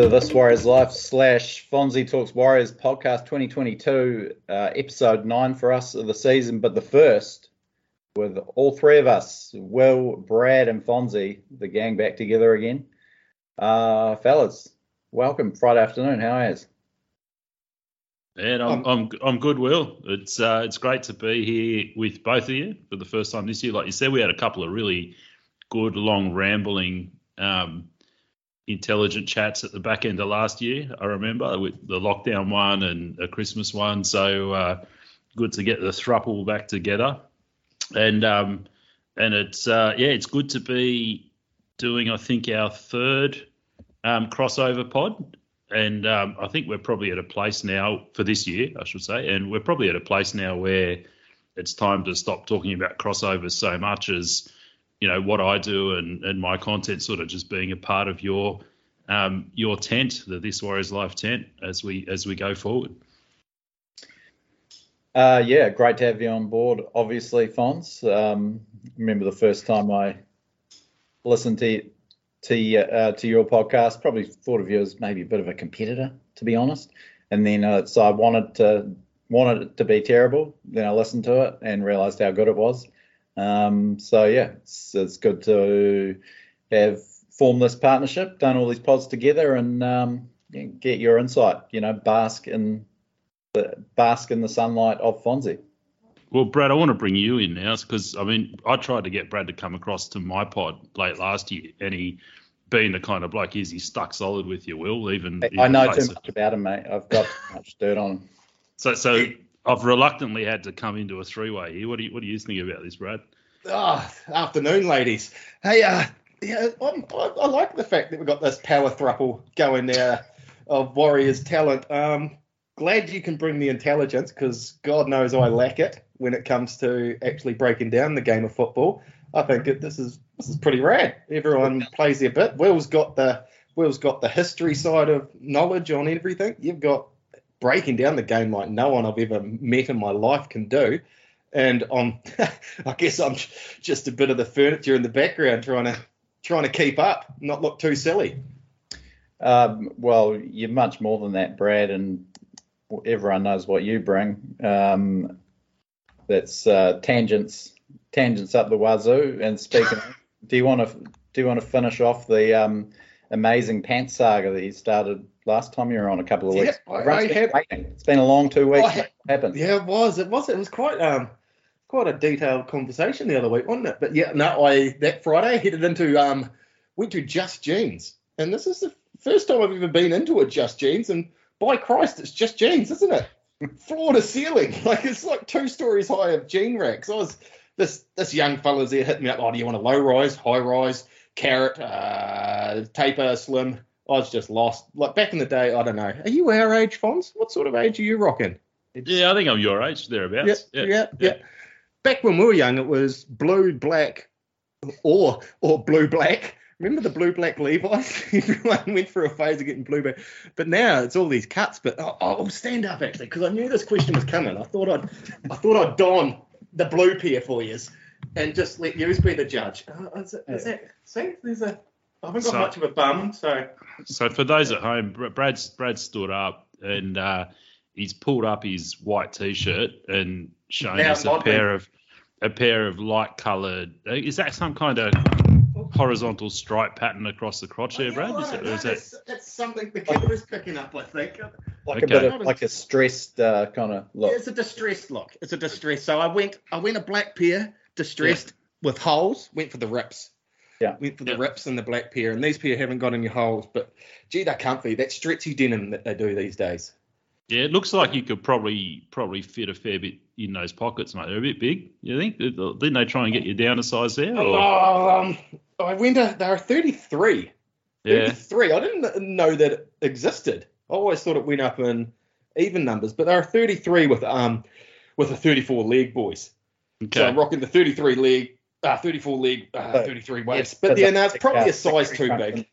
welcome to This Warriors Life slash Fonzie Talks Warriors podcast 2022, uh, episode nine for us of the season, but the first with all three of us, Will, Brad, and Fonzie, the gang back together again. Uh, fellas, welcome Friday afternoon. How is? And I'm, I'm I'm good, Will. It's uh, it's great to be here with both of you for the first time this year. Like you said, we had a couple of really good, long, rambling um, intelligent chats at the back end of last year. I remember with the lockdown one and a Christmas one. So uh, good to get the thruple back together, and um, and it's uh, yeah, it's good to be doing. I think our third um, crossover pod, and um, I think we're probably at a place now for this year, I should say, and we're probably at a place now where it's time to stop talking about crossovers so much as you know what I do and, and my content sort of just being a part of your um, your tent, the This Warriors Life tent, as we as we go forward. Uh, yeah, great to have you on board. Obviously, Fons. Um, remember the first time I listened to to uh, to your podcast, probably thought of you as maybe a bit of a competitor, to be honest. And then uh, so I wanted to wanted it to be terrible. Then I listened to it and realised how good it was. Um, so yeah, it's, it's good to have formed this partnership, done all these pods together, and um, get your insight. You know, bask in the bask in the sunlight of Fonzie. Well, Brad, I want to bring you in now because I mean, I tried to get Brad to come across to my pod late last year, and he, being the kind of bloke is, he stuck solid with you, Will. Even I know too much about him, mate. I've got too much dirt on him. So, so I've reluctantly had to come into a three-way here. What do you, what do you think about this, Brad? Ah, oh, afternoon, ladies. Hey, uh, yeah, I, I, like the fact that we've got this power thruple going there of Warriors talent. Um, glad you can bring the intelligence because God knows I lack it when it comes to actually breaking down the game of football. I think it, this is this is pretty rad. Everyone plays their bit. Will's got the Will's got the history side of knowledge on everything. You've got breaking down the game like no one I've ever met in my life can do. And I'm, I guess I'm just a bit of the furniture in the background trying to trying to keep up, not look too silly. Um, well, you're much more than that, Brad, and everyone knows what you bring. Um, that's uh, tangents, tangents up the wazoo. And speaking, do you want to do you want to finish off the um, amazing pants saga that you started last time you were on a couple of weeks? Yeah, I, I had, it's been a long two weeks. Had, happened? Yeah, it was. It was. It was quite um quite a detailed conversation the other week, wasn't it? But yeah, no, I that Friday headed into um went to Just Jeans, and this is the first time I've ever been into a Just Jeans, and by Christ, it's just jeans, isn't it? Floor to ceiling, like it's like two stories high of jean racks. I was this this young fella's there hitting me up. Oh, do you want a low rise, high rise, carrot, uh, taper, slim? I was just lost. Like back in the day, I don't know. Are you our age, Fons? What sort of age are you rocking? It's, yeah, I think I'm your age, thereabouts. Yeah, yeah, yeah. yeah back when we were young, it was blue, black, or or blue black. Remember the blue black Levi's? Everyone went through a phase of getting blue black, but now it's all these cuts. But oh, I'll stand up actually because I knew this question was coming. I thought I'd I thought I'd don the blue pair for you and just let you be the judge. Uh, is, it, is that see? There's a I haven't got so, much of a bum, so. So for those at home, Brad's Brad stood up and uh, he's pulled up his white t-shirt and shown now us a pair of a pair of light coloured. Uh, is that some kind of horizontal stripe pattern across the crotch there, Brad? Is, it, is that's, that... that's something the camera's picking up, I think. Like okay. a bit of like a stressed uh, kind of look. Yeah, it's a distressed look. It's a distressed. So I went I went a black pair, distressed yeah. with holes. Went for the rips. Yeah. Went for the yeah. rips and the black pair, and these pair haven't got any holes, but gee, they're comfy. That stretchy denim that they do these days. Yeah, it looks like you could probably probably fit a fair bit in those pockets, mate. They're a bit big. You think? Didn't they try and get you down a size there? Or? Oh, um, I went. To, they were 33. Yeah. 33. I didn't know that it existed. I always thought it went up in even numbers, but they were 33 with um with a 34 leg, boys. Okay. So I'm rocking the 33 leg, uh, 34 leg, uh, 33 waist. But yeah, no, it's probably a size too big.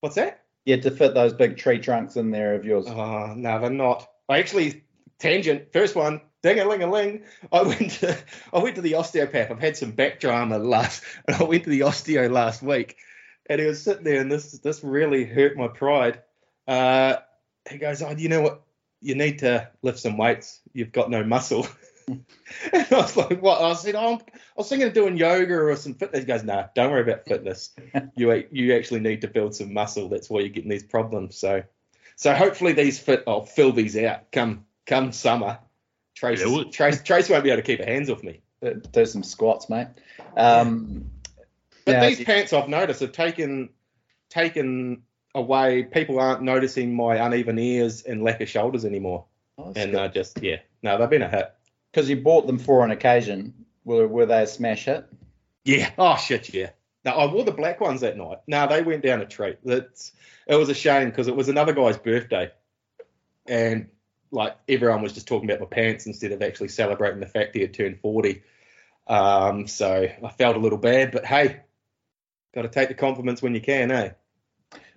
What's that? Yeah, to fit those big tree trunks in there of yours. Oh, no, they're not. I actually tangent. First one, ding a ling a ling. I went to I went to the osteopath. I've had some back drama last, and I went to the osteo last week, and he was sitting there, and this this really hurt my pride. Uh, he goes, "Oh, you know what? You need to lift some weights. You've got no muscle." and I was like, "What?" I said, oh, "I was thinking of doing yoga or some fitness." He goes, "No, nah, don't worry about fitness. you you actually need to build some muscle. That's why you're getting these problems." So, so hopefully these fit. I'll fill these out come come summer. Trace, yeah, Trace, Trace won't be able to keep her hands off me. Do some squats, mate. Um, but yeah, these pants I've noticed have taken taken away. People aren't noticing my uneven ears and lack of shoulders anymore. Oh, and uh, just yeah, no, they've been a hit. Because you bought them for an occasion. Were were they a smash hit? Yeah. Oh shit, yeah. Now I wore the black ones that night. No, they went down a treat. That's it was a shame because it was another guy's birthday, and like everyone was just talking about my pants instead of actually celebrating the fact he had turned forty. Um, so I felt a little bad, but hey, got to take the compliments when you can, eh?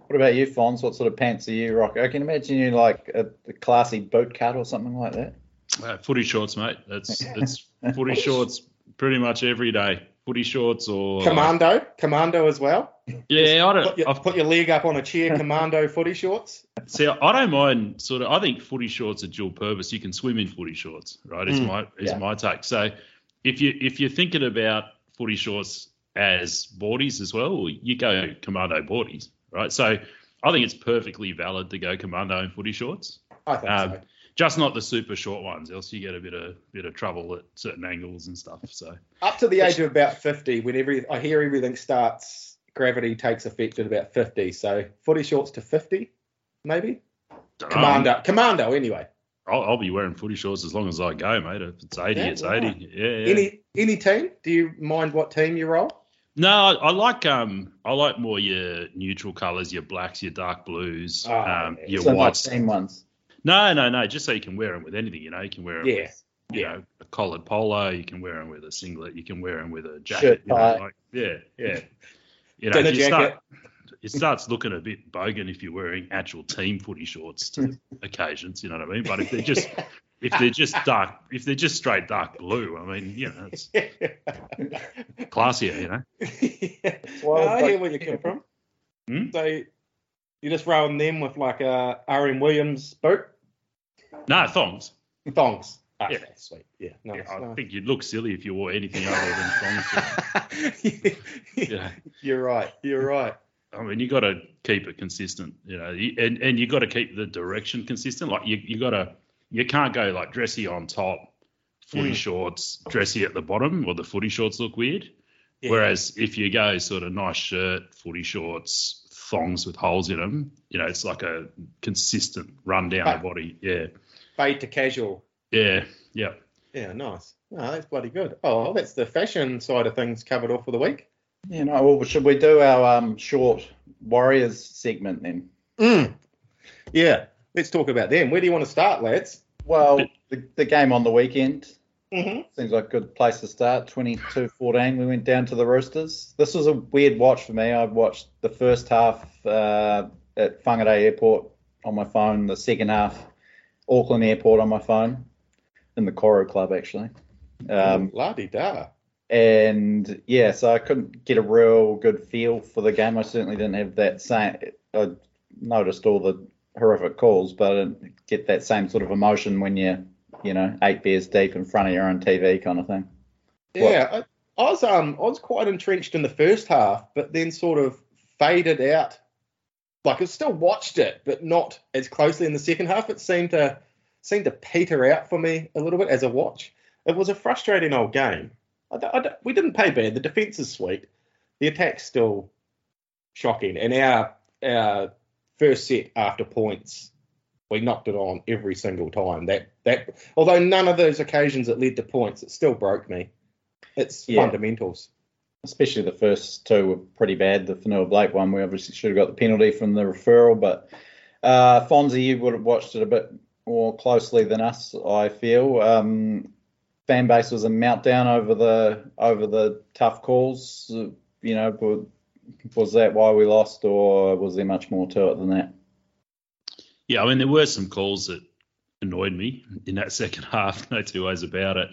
What about you, Fons? What sort of pants are you rocking? I can imagine you like a, a classy boot cut or something like that. Uh, footy shorts, mate. That's it's footy shorts pretty much every day. Footy shorts or commando, commando as well. Yeah, I don't. Put your, put your, leg up on a chair, commando footy shorts. See, I don't mind. Sort of, I think footy shorts are dual purpose. You can swim in footy shorts, right? Is mm, my is yeah. my take. So, if you if you're thinking about footy shorts as boardies as well, you go commando boardies, right? So I think it's perfectly valid to go commando in footy shorts. I think um, so. Just not the super short ones, else you get a bit of bit of trouble at certain angles and stuff. So up to the age of about fifty, when every I hear everything starts, gravity takes effect at about fifty. So footy shorts to fifty, maybe. Commando, commando anyway. I'll, I'll, be wearing footy shorts as long as I go, mate. If it's 80, yeah, it's right. 80. Yeah, yeah, Any any team? Do you mind what team you roll? No, I, I, like um I like more your neutral colours, your blacks, your dark blues, oh, um, your so whites. Same ones. No, no, no. Just so you can wear them with anything. You know, you can wear them yeah. with you yeah. know a collared polo. You can wear them with a singlet. You can wear them with a jacket. Shirt, you know, like, yeah, yeah. You know, you start, it starts looking a bit bogan if you're wearing actual team footy shorts to occasions. You know what I mean? But if they're just if they're just dark, if they're just straight dark blue, I mean, you know, it's classier, you know. yeah. Well, I hear where you come from. Hmm? So you're just rolling them with like a RM Williams boot? No, thongs. Thongs. Ah, yeah, sweet. Yeah, nice, yeah I nice. think you'd look silly if you wore anything other than thongs. yeah. You're right. You're right. I mean, you got to keep it consistent, you know, and and you got to keep the direction consistent. Like you, you got to, you can't go like dressy on top, footy mm. shorts, dressy at the bottom, or the footy shorts look weird. Yeah. Whereas if you go sort of nice shirt, footy shorts, thongs with holes in them, you know, it's like a consistent run down the body. Yeah. Fade to casual. Yeah. Yeah. Yeah. Nice. No, that's bloody good. Oh, that's the fashion side of things covered off for the week. You know, well, should we do our um, short Warriors segment then? Mm. Yeah, let's talk about them. Where do you want to start, lads? Well, the, the game on the weekend mm-hmm. seems like a good place to start. 22-14, we went down to the Roosters. This was a weird watch for me. I watched the first half uh, at Whangarei Airport on my phone, the second half Auckland Airport on my phone, in the Koru Club actually. Um, La di da and yeah, so I couldn't get a real good feel for the game. I certainly didn't have that same. I noticed all the horrific calls, but I didn't get that same sort of emotion when you're, you know, eight beers deep in front of your own TV kind of thing. Yeah, I, I was um I was quite entrenched in the first half, but then sort of faded out. Like I still watched it, but not as closely in the second half. It seemed to seemed to peter out for me a little bit as a watch. It was a frustrating old game. I I we didn't pay bad. The defense is sweet. The attack's still shocking. And our our first set after points, we knocked it on every single time. That that although none of those occasions that led to points, it still broke me. It's yeah. fundamentals. Especially the first two were pretty bad. The Fonua Blake one, we obviously should have got the penalty from the referral, but uh, Fonzie, you would have watched it a bit more closely than us, I feel. Um, fan base was a meltdown over the over the tough calls. You know, was that why we lost, or was there much more to it than that? Yeah, I mean, there were some calls that annoyed me in that second half. No two ways about it.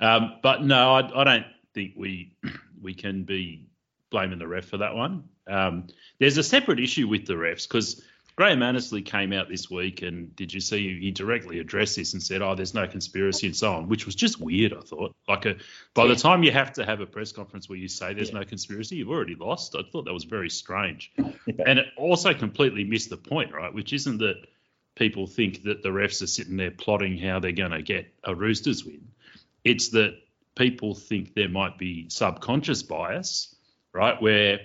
Um, but no, I, I, don't think we we can be blaming the ref for that one. Um, there's a separate issue with the refs because Graham Annesley came out this week and did you see he directly addressed this and said, "Oh, there's no conspiracy and so on," which was just weird. I thought, like, a, by yeah. the time you have to have a press conference where you say there's yeah. no conspiracy, you've already lost. I thought that was very strange, and it also completely missed the point, right? Which isn't that people think that the refs are sitting there plotting how they're going to get a Roosters win. It's that people think there might be subconscious bias, right, where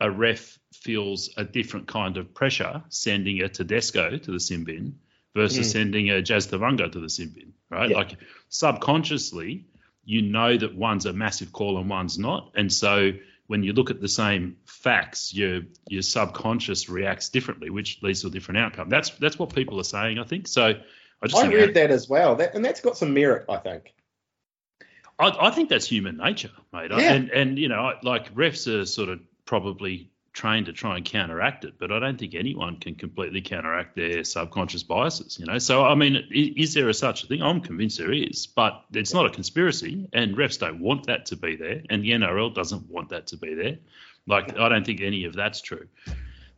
a ref feels a different kind of pressure sending a Tedesco to the sin bin versus mm. sending a Jazz Tevaga to the sin bin, right? Yeah. Like subconsciously, you know that one's a massive call and one's not. And so when you look at the same facts, your your subconscious reacts differently, which leads to a different outcome. That's that's what people are saying, I think. So I just I read that as well, that, and that's got some merit, I think. I, I think that's human nature, mate. Yeah. And and you know, like refs are sort of probably trained to try and counteract it, but I don't think anyone can completely counteract their subconscious biases. You know, so I mean, is, is there a such a thing? I'm convinced there is, but it's not a conspiracy, and refs don't want that to be there, and the NRL doesn't want that to be there. Like, I don't think any of that's true.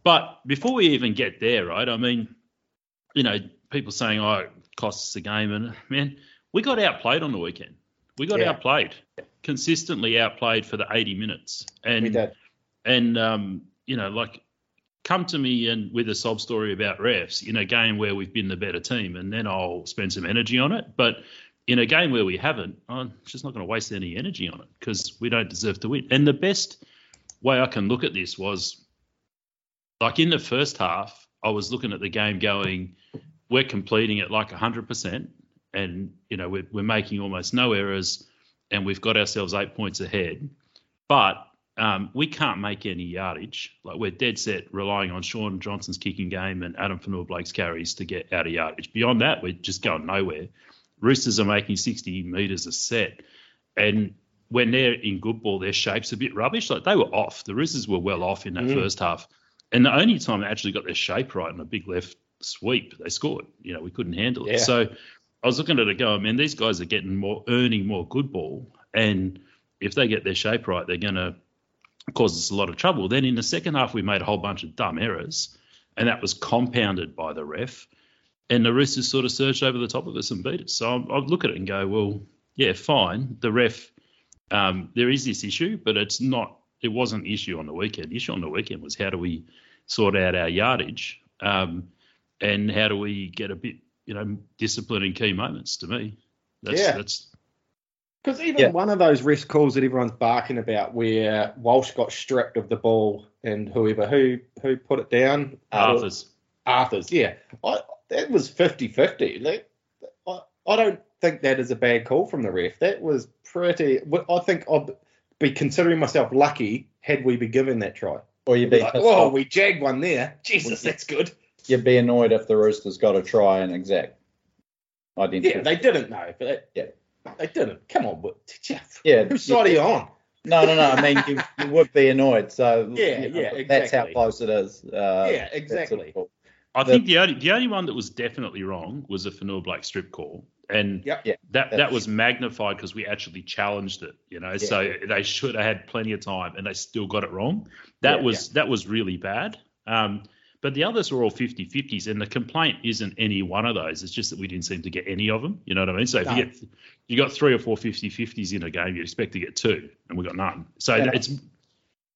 But before we even get there, right? I mean, you know, people saying, "Oh, it costs us a game," and man, we got outplayed on the weekend. We got yeah. outplayed, consistently outplayed for the 80 minutes, and and um, you know, like come to me and with a sob story about refs in a game where we've been the better team, and then I'll spend some energy on it. But in a game where we haven't, I'm just not going to waste any energy on it because we don't deserve to win. And the best way I can look at this was like in the first half, I was looking at the game going, we're completing it like 100%, and you know we're, we're making almost no errors, and we've got ourselves eight points ahead. But um, we can't make any yardage. Like we're dead set relying on Shaun Johnson's kicking game and Addin Fonua-Blake's carries to get out of yardage. Beyond that, we're just going nowhere. Roosters are making 60 metres a set, and when they're in good ball, their shape's a bit rubbish. Like they were off. The Roosters were well off in that mm. first half, and the only time they actually got their shape right in a big left sweep, they scored. You know, we couldn't handle it. Yeah. So I was looking at it going, man, these guys are getting more, earning more good ball, and if they get their shape right, they're going to cause us a lot of trouble. Then in the second half, we made a whole bunch of dumb errors, and that was compounded by the ref. And the Roosters sort of surged over the top of us and beat us. So I, I look at it and go, well, yeah, fine. The ref, um, there is this issue, but it's not. It wasn't the issue on the weekend. The issue on the weekend was how do we sort out our yardage, um, and how do we get a bit, you know, discipline in key moments. To me, that's yeah. that's because even yeah. one of those risk calls that everyone's barking about, where Walsh got stripped of the ball and whoever who who put it down, Arthur's. Uh, Arthur's, yeah, I, that was 50-50. Like, I, I don't think that is a bad call from the ref. That was pretty. I think I'd be considering myself lucky had we been given that try. Or you'd be like, oh, we jagged one there. Jesus, that's good. You'd be annoyed if the Roosters got a try and exact identity. Yeah, they didn't know, but that, yeah. They didn't. Come on, Jeff. Yeah. Whose side are you on? No, no, no. I mean, you, you would be annoyed. So yeah, you know, yeah, exactly. That's how close it is. Uh, yeah, exactly. I the, think the only the only one that was definitely wrong was the Fonua-Blake strip call, and yep. yeah, that that was magnified because we actually challenged it. You know, yeah. so they should have had plenty of time, and they still got it wrong. That yeah, was that was really bad. Um, but the others were all 50 50s, and the complaint isn't any one of those. It's just that we didn't seem to get any of them. You know what I mean? So if no. you get you got three or four 50 50s in a game, you'd expect to get two, and we got none. So and it's.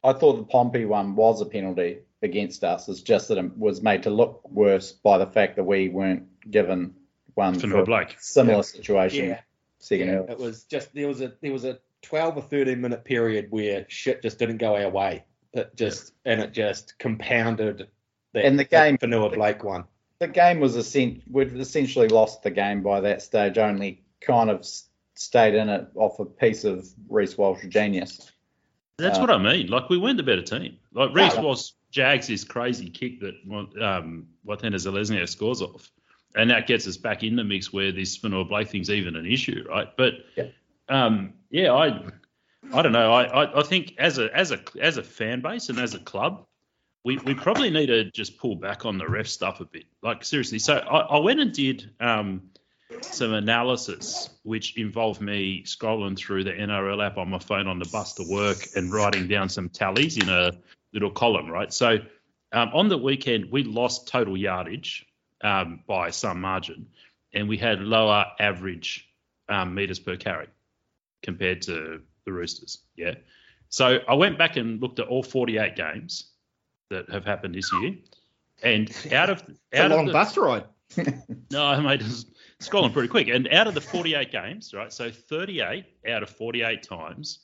I thought the Pompey one was a penalty against us. It's just that it was made to look worse by the fact that we weren't given one for, for Blake. similar yeah. situation. Yeah. Second yeah, it was just there was a there was a 12 or 13 minute period where shit just didn't go our way. It just yeah. and it just compounded that, and the game Fonua-Blake one. The game was essentially we'd essentially lost the game by that stage. Only kind of stayed in it off a piece of Reece Walsh genius. That's uh, what I mean. Like we weren't the better team. Like Reece no, Walsh jags his crazy kick that um, Watene Zelezniak scores off, and that gets us back in the mix where this Fonua-Blake thing's even an issue, right? But yeah, um, yeah I. I don't know. I, I, I, think as a as a as a fan base and as a club, we, we probably need to just pull back on the ref stuff a bit. Like seriously. So I, I went and did um, some analysis which involved me scrolling through the NRL app on my phone on the bus to work and writing down some tallies in a little column, right? So um, on the weekend, we lost total yardage um, by some margin, and we had lower average um, meters per carry compared to the Roosters. Yeah. So I went back and looked at all 48 games that have happened this year, and out of it's out a long of the, bus ride. no, mate, it's scrolling pretty quick. And out of the 48 games, right? So 38 out of 48 times,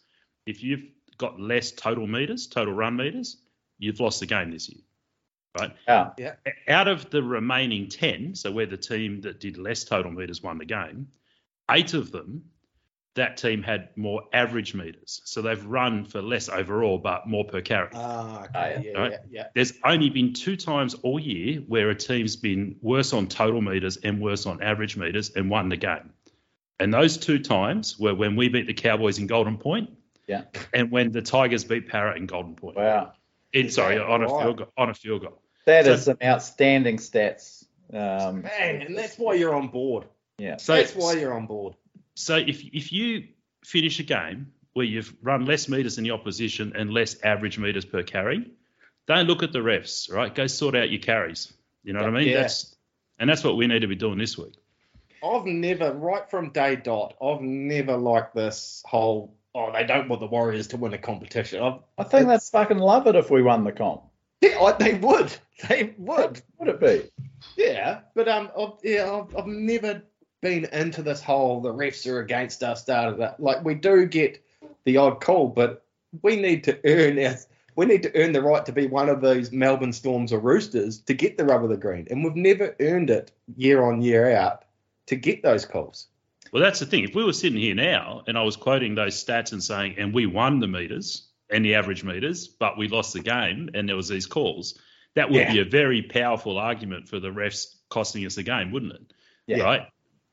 if you've got less total meters, total run meters, you've lost the game this year, right? Yeah. Out of the remaining 10, so where the team that did less total meters won the game, eight of them, that team had more average meters. So they've run for less overall, but more per carry. Ah, Ah, okay. yeah. yeah, Right. yeah, yeah. There's only been two times all year where a team's been worse on total meters and worse on average meters and won the game. And those two times were when we beat the Cowboys in Golden Point Yeah. and when the Tigers beat Parra in Golden Point. Wow. In, sorry, Yeah, on a right. field goal. On a field goal. That So- is some outstanding stats. Um, Man, and that's why you're on board. yeah. So, that's why you're on board. So if if you finish a game where you've run less meters than the opposition and less average meters per carry, don't look at the refs, right? Go sort out your carries. You know what I mean? Yeah. That's and that's what we need to be doing this week. I've never, right from day dot, I've never liked this whole. Oh, they don't want the Warriors to win a competition. I've, I think they'd fucking love it if we won the comp. yeah, I, they would. They would. Would it be? Yeah, but um, I've, yeah, I've, I've never been into this whole the refs are against us. Da, da, da. Like we do get the odd call, but we need to earn our, we need to earn the right to be one of those Melbourne Storms or Roosters to get the rub of the green, and we've never earned it year on year out to get those calls. Well, that's the thing. If we were sitting here now and I was quoting those stats and saying, and we won the meters and the average meters, but we lost the game and there was these calls, that would Yeah. be a very powerful argument for the refs costing us the game, wouldn't it? Yeah. Right?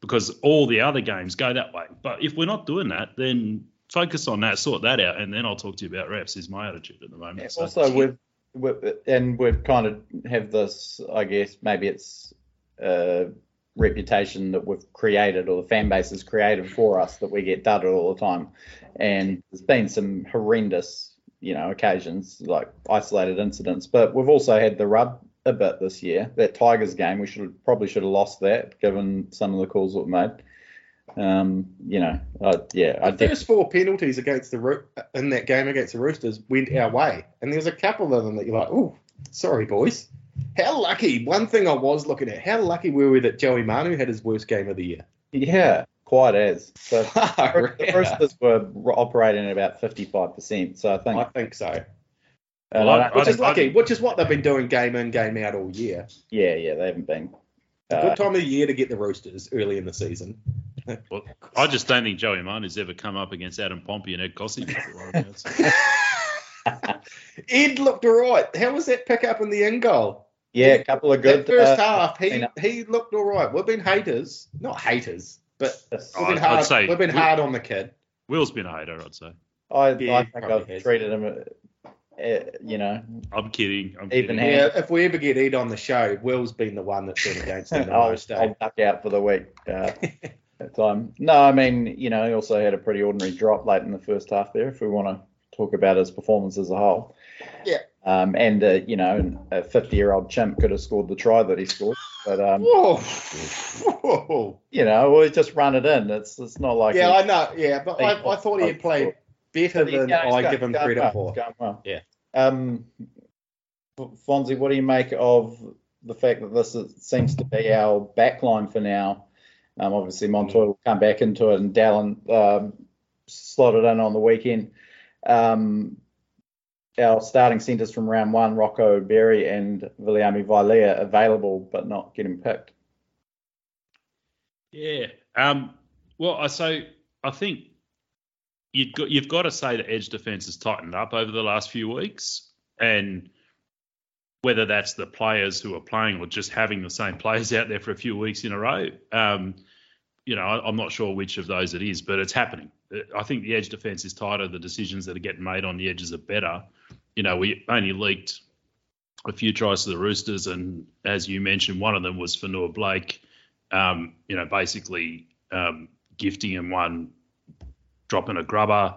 Because all the other games go that way. But if we're not doing that, then focus on that, sort that out, and then I'll talk to you about refs. Is my attitude at the moment. Yeah, So- also, we've, we've and we've kind of have this. I guess maybe it's a reputation that we've created, or the fan base has created for us, that we get dudded all the time. And there's been some horrendous, you know, occasions like isolated incidents, but we've also had the rub a bit this year. That Tigers game, we should probably should have lost that, given some of the calls that were made. Um, you know, I, yeah, I The first four penalties against the Roo- in that game against the Roosters went our way, and there was a couple of them that you're like, oh, sorry boys. How lucky! One thing I was looking at, how lucky were we that Joey Manu had his worst game of the year? Yeah, quite as. So the. Roosters were operating at about 55%. So I think. I think so. And Well, I I- don't- Which is I- lucky, which is what they've been doing game in, game out all year. yeah, yeah, they haven't been. It's a Uh, good time of the year to get the Roosters early in the season. Well, I just don't think Joey Manu's ever come up against Adam Pompey and Ed Kosi Ed looked all right. How was that pick up in the end goal? yeah, a couple of good. that first uh, half, he he looked all right. We've been haters, not haters, but we've I'd- been I'd hard. say we've been we- hard on the kid. Will's been a hater, I'd say. I, yeah, I think I've has. treated him, you know, I'm kidding. I'm Even kidding. Yeah, if we ever get Ed on the show, Will's been the one that's been against him the I'll, most. eh? I'll duck out for the week uh, time. No, I mean, you know, he also had a pretty ordinary drop late in the first half there, if we want to talk about his performance as a whole. Yeah. Um, and, uh, you know, a 50 year old chimp could have scored the try that he scored. But, um, Whoa. Whoa. you know, well, he just run it in. It's it's not like Yeah, he- I know. Yeah, but I, I thought he had played better than Yeah, I go- give him going credit well, for. going well. Yeah. Um, Fonzie, what do you make of the fact that this is, seems to be our backline for now? Um, obviously, Montoya will come back into it, and Dallin um, slotted in on the weekend. Um, our starting centres from round one, Rocco Berry and Viliami Vailea, available but not getting picked. Yeah. Um, well, I so I think you've got you've got to say the edge defense has tightened up over the last few weeks, and whether that's the players who are playing or just having the same players out there for a few weeks in a row, um, you know, I, I'm not sure which of those it is, but it's happening. I think the edge defense is tighter. The decisions that are getting made on the edges are better. You know, we only leaked a few tries to the Roosters, and as you mentioned, one of them was for Noah Blake um, you know, basically um, gifting him one, dropping a grubber.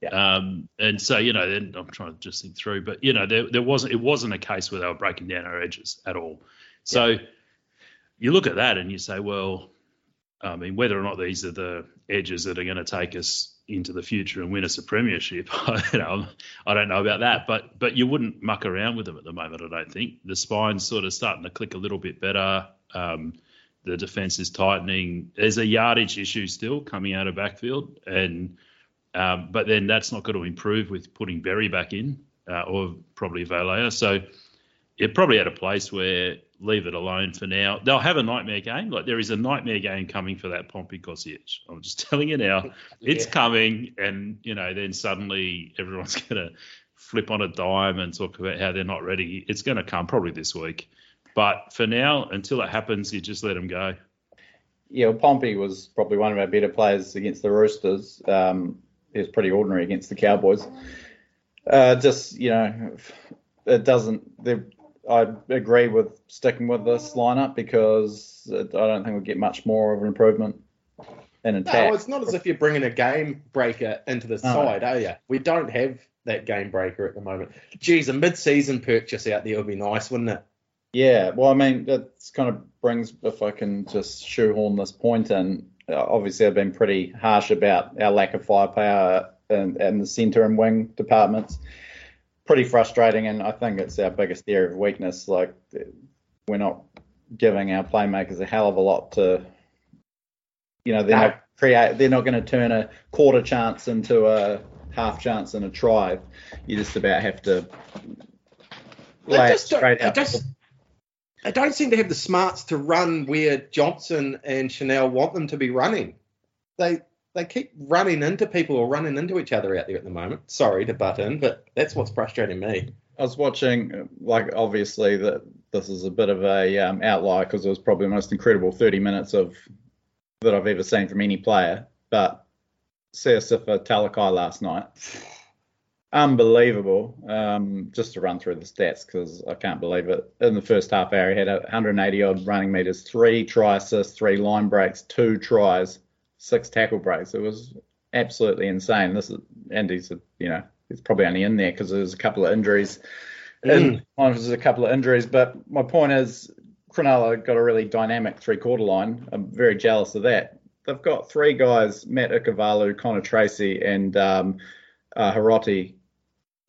Yeah. Um, and so, you know, then I'm trying to just think through, but you know, there, there wasn't it wasn't a case where they were breaking down our edges at all. So yeah. you look at that and you say, well, I mean, whether or not these are the edges that are going to take us into the future and win us a premiership, you know, I don't know about that. But but you wouldn't muck around with them at the moment. I don't think the spine's sort of starting to click a little bit better. Um, the defense is tightening. There's a yardage issue still coming out of backfield, and um, but then that's not going to improve with putting Berry back in uh, or probably Vailea. So you're probably at a place where leave it alone for now. They'll have a nightmare game. Like there is a nightmare game coming for that Pompey Kosciuszko. I'm just telling you now, it's yeah. coming, and you know then suddenly everyone's going to flip on a dime and talk about how they're not ready. It's going to come probably this week, but for now, until it happens, you just let them go. Yeah, well, Pompey was probably one of our better players against the Roosters. Um, he was pretty ordinary against the Cowboys. Uh, just you know, it doesn't. I agree with sticking with this lineup because I don't think we'll get much more of an improvement in attack. No, it's not as if you're bringing a game breaker into the no. side, are you? We don't have that game breaker at the moment. Geez, a mid-season purchase out there would be nice, wouldn't it? Yeah, well, I mean, that kind of brings, if I can just shoehorn this point in, uh, obviously I've been pretty harsh about our lack of firepower in, in the centre and wing departments pretty frustrating, and I think it's our biggest area of weakness. Like we're not giving our playmakers a hell of a lot to, you know, they're no. not create. They're not going to turn a quarter chance into a half chance and a try. You just about have to lay it straight out. Just, they don't seem to have the smarts to run where Johnson and Chanel want them to be running. They they keep running into people or running into each other out there at the moment. Sorry to butt in, but that's what's frustrating me. I was watching, like, obviously that this is a bit of a um, outlier because it was probably the most incredible 30 minutes of that I've ever seen from any player. But Siosifa Talakai last night, unbelievable. Um, just to run through the stats because I can't believe it. In the first half hour, he had 180 odd running meters, three try assists, three line breaks, two tries six tackle breaks. It was absolutely insane. This is Andy's, you know, he's probably only in there because there's a couple of injuries. Mm. And there's a couple of injuries, but my point is, Cronulla got a really dynamic three quarter line. I'm very jealous of that. They've got three guys: Matt Ikuvalu, Connor Tracey, and um, uh, Hiroti,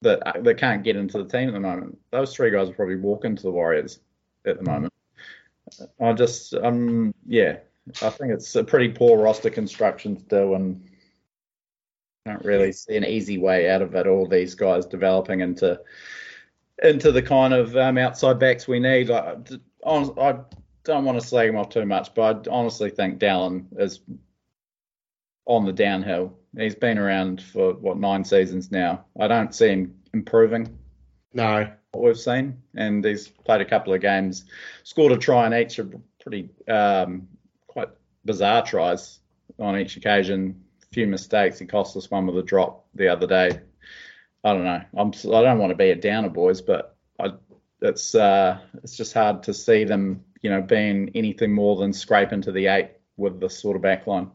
that that can't get into the team at the moment. Those three guys will probably walk into the Warriors at the moment. I just, um, yeah, I think it's a pretty poor roster construction still, and I don't really see an easy way out of it. All these guys developing into into the kind of um, outside backs we need. I, I don't want to slag him off too much, but I honestly think Dallin is on the downhill. He's been around for what nine seasons now. I don't see him improving. No, what we've seen, and he's played a couple of games, scored a try in each, of pretty um, quite bizarre tries on each occasion. A few mistakes. He cost us one with a drop the other day. I don't know. I'm. I don't want to be a downer, boys, but I, it's uh, it's just hard to see them, you know, being anything more than scraping to the eight with this sort of backline.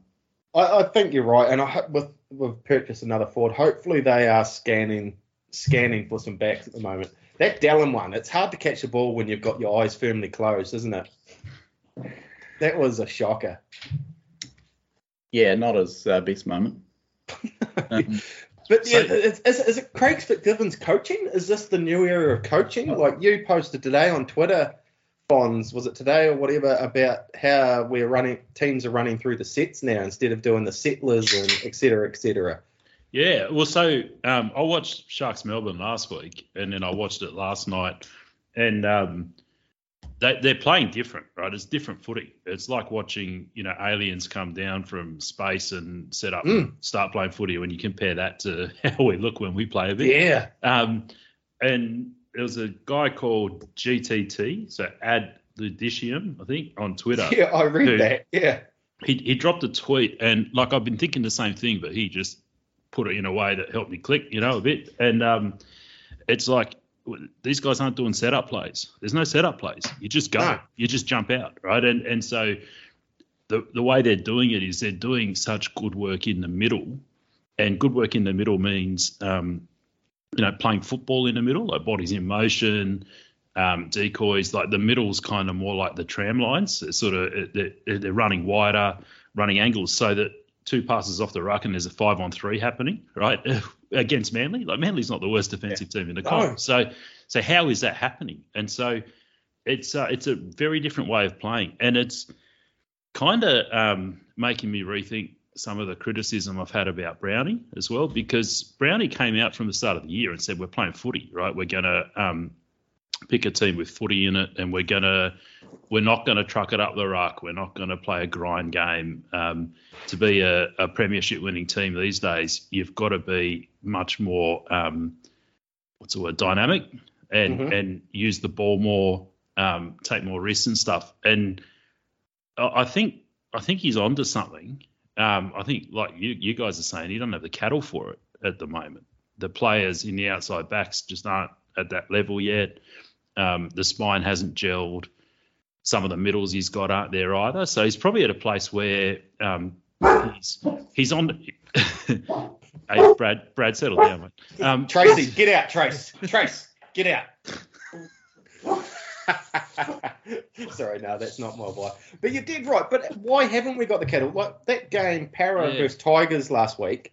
I, I think you're right, and I hope with we've purchased another Ford. Hopefully, they are scanning scanning for some backs at the moment. That Dallin one, it's hard to catch the ball when you've got your eyes firmly closed, isn't it? that was a shocker. Yeah, not his uh, best moment. um, but yeah, so, is, is, it Craig Fitzgibbon's coaching? Is this the new era of coaching? Oh. Like you posted today on Twitter, Was it today or whatever, about how we're running teams are running through the sets now instead of doing the settlers and et cetera, et cetera. Yeah, well, so um, I watched Sharks Melbourne last week, and then I watched it last night, and um, they, they're playing different, right? It's different footy. It's like watching, you know, aliens come down from space and set up mm. and start playing footy. When you compare that to how we look when we play a bit, yeah. Um, and there was a guy called GTT, so Ad Ludicium, I think, on Twitter. Yeah, I read who, that. Yeah. He he dropped a tweet, and like I've been thinking the same thing, but he just put it in a way that helped me click, you know, a bit. And um, it's like these guys aren't doing setup plays. There's no setup plays. You just go. No. You just jump out, right? And and so the the way they're doing it is they're doing such good work in the middle, and good work in the middle means um, you know playing football in the middle, like bodies in motion, um, decoys. Like the middle's kind of more like the tram lines. It's sort of they're, they're running wider, running angles, so that two passes off the ruck and there's a five on three happening, right? Against Manly. Like Manly's not the worst defensive yeah. team in the comp. No. So so how is that happening? And so it's uh, it's a very different way of playing. And it's kind of um, making me rethink some of the criticism I've had about Brownie as well, because Brownie came out from the start of the year and said we're playing footy, right? We're going to um, pick a team with footy in it, and we're gonna we're not going to truck it up the ruck. We're not going to play a grind game. Um, to be a, a, premiership winning team these days, you've got to be much more um, what's the word dynamic and mm-hmm. and use the ball more, um, take more risks and stuff. And I think I think he's onto something. Um, I think like you you guys are saying, you don't have the cattle for it at the moment. The players in the outside backs just aren't at that level yet. Um, the spine hasn't gelled. Some of the middles he's got aren't there either. So he's probably at a place where um, he's he's on. hey, Brad, Brad, settle down, mate. Um, Tracy, get out, Trace. Trace, get out. Sorry, no, that's not my wife. But you did right. But why haven't we got the kettle? Like that game, Para yeah. versus Tigers last week,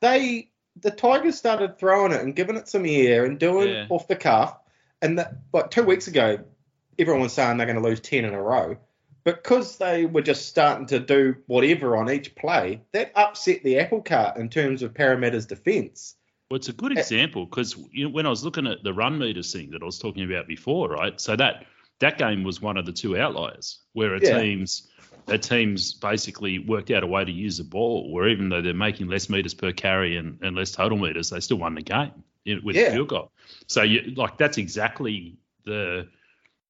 they the Tigers started throwing it and giving it some air and doing yeah. off the cuff. And that, like two weeks ago, everyone was saying they're going to lose 10 in a row. Because they were just starting to do whatever on each play, that upset the apple cart in terms of Parramatta's defence. Well, it's a good example because you know, when I was looking at the run meters thing that I was talking about before, right? So that that game was one of the two outliers where a yeah. team's a team's basically worked out a way to use the ball where even though they're making less meters per carry and, and less total meters, they still won the game with yeah. a field goal. So you like that's exactly the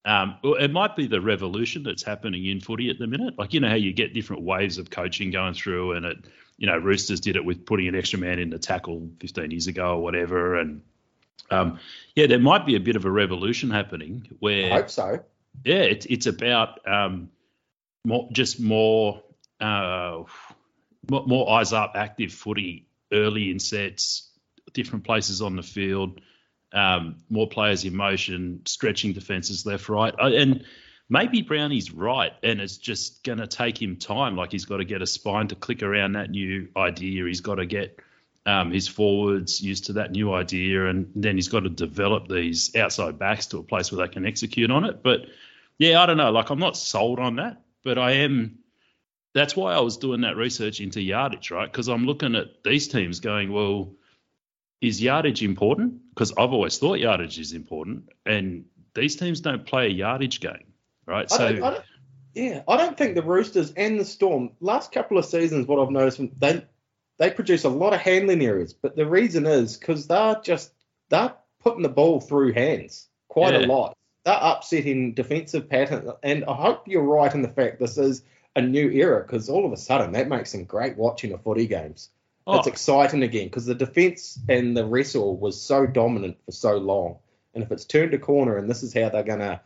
um, it might be the revolution that's happening in footy at the minute. Like you know how you get different waves of coaching going through, and it you know Roosters did it with putting an extra man in the tackle 15 years ago or whatever, and um, yeah, there might be a bit of a revolution happening where I hope so. Yeah, it's it's about um, more just more uh, more eyes up, active footy early in sets, different places on the field, um, more players in motion, stretching defenses left, right, and maybe Brownie's right, and it's just going to take him time. Like he's got to get a spine to click around that new idea. He's got to get um, his forwards used to that new idea, and then he's got to develop these outside backs to a place where they can execute on it. But yeah, I don't know. Like I'm not sold on that, but I am. That's why I was doing that research into yardage, right? Because I'm looking at these teams going, well, is yardage important? Because I've always thought yardage is important, and these teams don't play a yardage game, right? I so. Don't, I don't, yeah, I don't think the Roosters and the Storm last couple of seasons. What I've noticed, they they produce a lot of handling errors, but the reason is because they're just they're putting the ball through hands quite yeah. a lot. They're upsetting defensive patterns, and I hope you're right in the fact this is a new era because all of a sudden that makes them great watching the footy games. Oh. It's exciting again because the defense and the wrestle was so dominant for so long, and if it's turned a corner and this is how they're gonna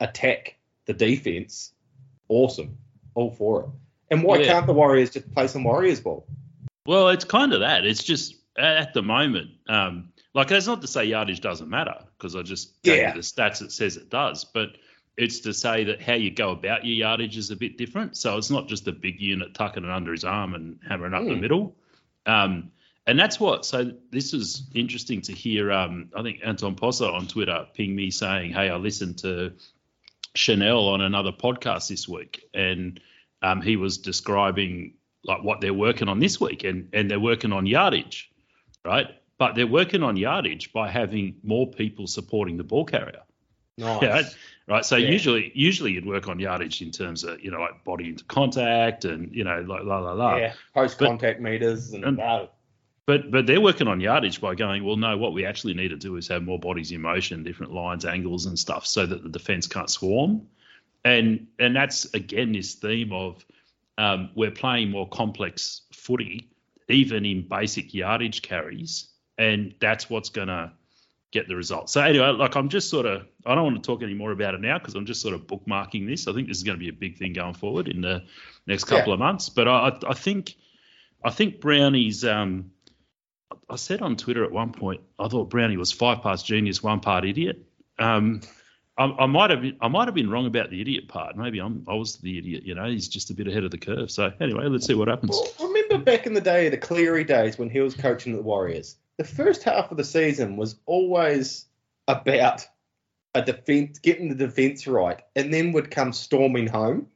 attack the defense, awesome, all for it. And why yeah. can't the Warriors just play some Warriors ball? Well, it's kind of that. It's just at the moment, um, like that's not to say yardage doesn't matter because I just gave yeah. you the stats that says it does, but it's to say that how you go about your yardage is a bit different. So it's not just a big unit tucking it under his arm and hammering up mm. the middle. Um, and that's what. So this is interesting to hear. Um, I think Anton Possa on Twitter ping me saying, "Hey, I listened to Chanel on another podcast this week, and um, he was describing like what they're working on this week, and and they're working on yardage, right? But they're working on yardage by having more people supporting the ball carrier. Nice. Right? right? So yeah. usually, usually you'd work on yardage in terms of you know like body into contact and you know like la la la. Yeah, post contact meters and, and But but they're working on yardage by going well. No, what we actually need to do is have more bodies in motion, different lines, angles, and stuff, so that the defense can't swarm. And and that's again this theme of um, we're playing more complex footy, even in basic yardage carries, and that's what's going to get the result. So anyway, like I'm just sort of I don't want to talk any more about it now because I'm just sort of bookmarking this. I think this is going to be a big thing going forward in the next couple yeah. of months. But I, I think I think Brownie's. Um, I said on Twitter at one point I thought Brownie was five parts genius, one part idiot. Um, I, I, might have been, I might have been wrong about the idiot part. Maybe I'm I was the idiot. You know, he's just a bit ahead of the curve. So anyway, let's see what happens. Well, remember back in the day, the Cleary days when he was coaching the Warriors. The first half of the season was always about a defense, getting the defense right, and then would come storming home,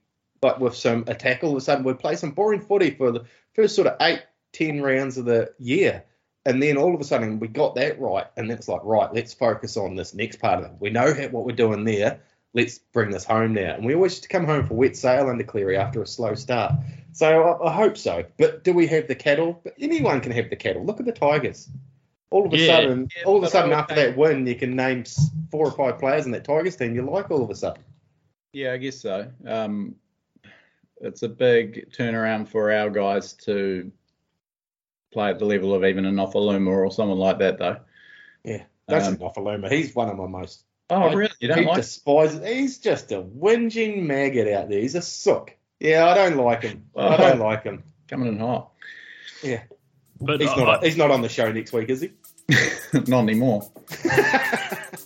but with some attack. All of a sudden, we'd play some boring footy for the first sort of eight, ten rounds of the year, and then all of a sudden we got that right, and it's like, right, let's focus on this next part of it. We know what we're doing there. Let's bring this home now. And we always to come home for wet sail under Cleary after a slow start. So I, I hope so. But do we have the cattle? But anyone can have the cattle. Look at the Tigers. All of a yeah, sudden, yeah, all of a sudden after that win, you can name four or five players in that Tigers team you like all of a sudden. Yeah, I guess so. Um, it's a big turnaround for our guys to play at the level of even an Offaluma or someone like that, though. Yeah, that's um, Offaluma. He's one of my most. Oh, I, really? You don't he like? Despises, he's just a whinging maggot out there. He's a sook. Yeah, I don't like him. Oh, I don't like him. Coming in hot. Yeah. But he's, not, he's not on the show next week, is he? not anymore.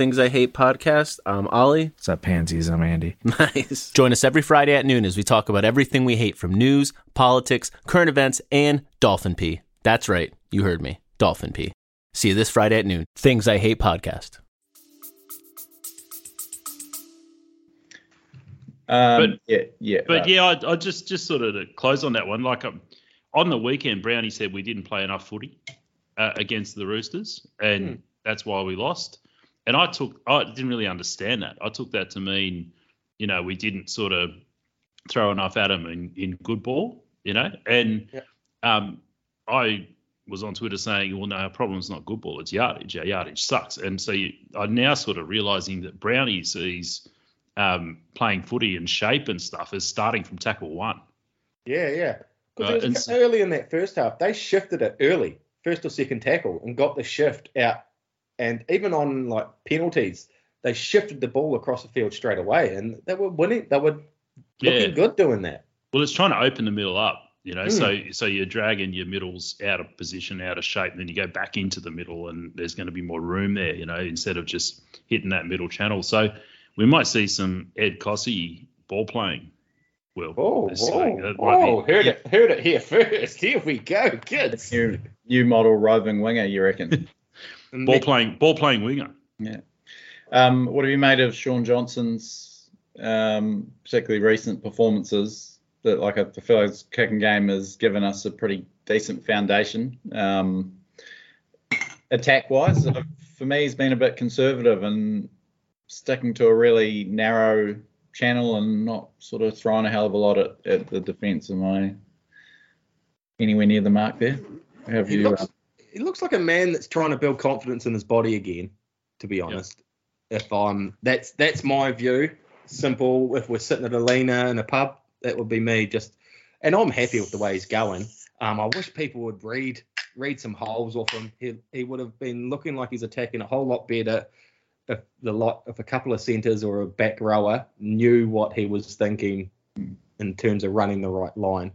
Things I Hate podcast. I'm Ollie. What's up, pansies? I'm Andy. Nice. Join us every Friday at noon as we talk about everything we hate from news, politics, current events, and dolphin pee. That's right. You heard me. Dolphin pee. See you this Friday at noon. Things I Hate podcast. Um, but yeah, yeah. But uh, yeah, I, I, just just sort of to close on that one. Like um, on the weekend, Brownie said we didn't play enough footy uh, against the Roosters, and hmm. that's why we lost and I took I didn't really understand that. I took that to mean, you know, we didn't sort of throw enough at him in, in good ball, you know, and yeah. um, I was on Twitter saying, well, no, our problem's not good ball, it's yardage. Our yardage sucks, and so you, I'm now sort of realizing that Brownie sees um, playing footy and shape and stuff as starting from tackle one. Yeah, yeah. Because uh, early in that first half, they shifted it early, first or second tackle, and got the shift out and even on like penalties, they shifted the ball across the field straight away, and they were winning. They were looking yeah. good doing that. Well, it's trying to open the middle up, you know. Mm. So so you're dragging your middles out of position, out of shape, and then you go back into the middle, and there's going to be more room there, you know, instead of just hitting that middle channel. So we might see some Ed Kosi ball playing. Well, oh, oh, oh heard it heard it here first. Here we go, kids. New, new model roving winger, you reckon? ball playing ball playing winger. Yeah. Um, what have you made of Shaun Johnson's um, particularly recent performances? That like I feel like his kicking game has given us a pretty decent foundation. Um, attack wise, for me, he's been a bit conservative and sticking to a really narrow channel and not sort of throwing a hell of a lot at, at the defence. Am I anywhere near the mark there? Have you? Looks, uh, he looks like a man that's trying to build confidence in his body again. To be honest, yep. if I'm that's that's my view. Simple. If we're sitting at a leaner in a pub, that would be me. Just and I'm happy with the way he's going. Um, I wish people would read read some holes off him. He he would have been looking like he's attacking a whole lot better if the lot if a couple of centres or a back rower knew what he was thinking in terms of running the right line.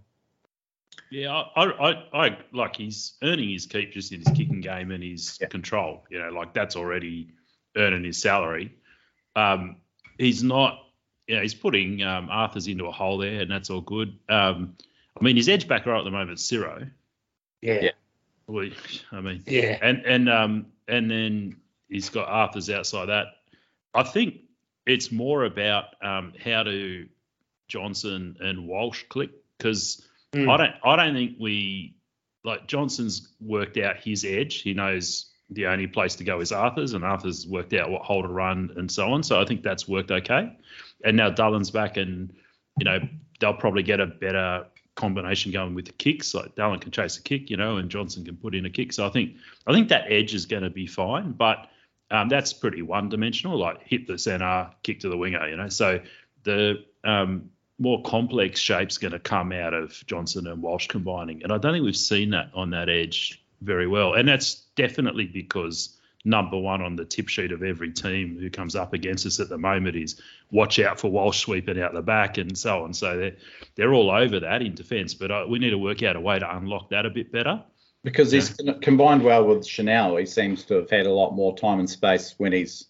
Yeah, I, I, I like he's earning his keep just in his kicking game and his yeah. control. You know, like that's already earning his salary. Um, he's not, you know, he's putting um, Arthur's into a hole there, and that's all good. Um, I mean, his edge back right at the moment, Ciro. Yeah. Well, I mean, yeah. And and um and then he's got Arthur's outside that. I think it's more about um, how do Johnson and Walsh click because Mm. I don't I don't think we like Johnson's worked out his edge. He knows the only place to go is Arthur's, and Arthur's worked out what hole to run and so on. So I think that's worked okay. And now Dallin's back, and you know they'll probably get a better combination going with the kicks. Like Dallin can chase a kick, you know, and Johnson can put in a kick. So I think I think that edge is going to be fine, but um, that's pretty one dimensional. Like hit the center, kick to the winger, you know. So the um, more complex shape's going to come out of Johnson and Walsh combining, and I don't think we've seen that on that edge very well, and that's definitely because number one on the tip sheet of every team who comes up against us at the moment is watch out for Walsh sweeping out the back and so on. So they're, they're all over that in defence, but uh, we need to work out a way to unlock that a bit better. Because yeah. he's combined well with Chanel. He seems to have had a lot more time and space when he's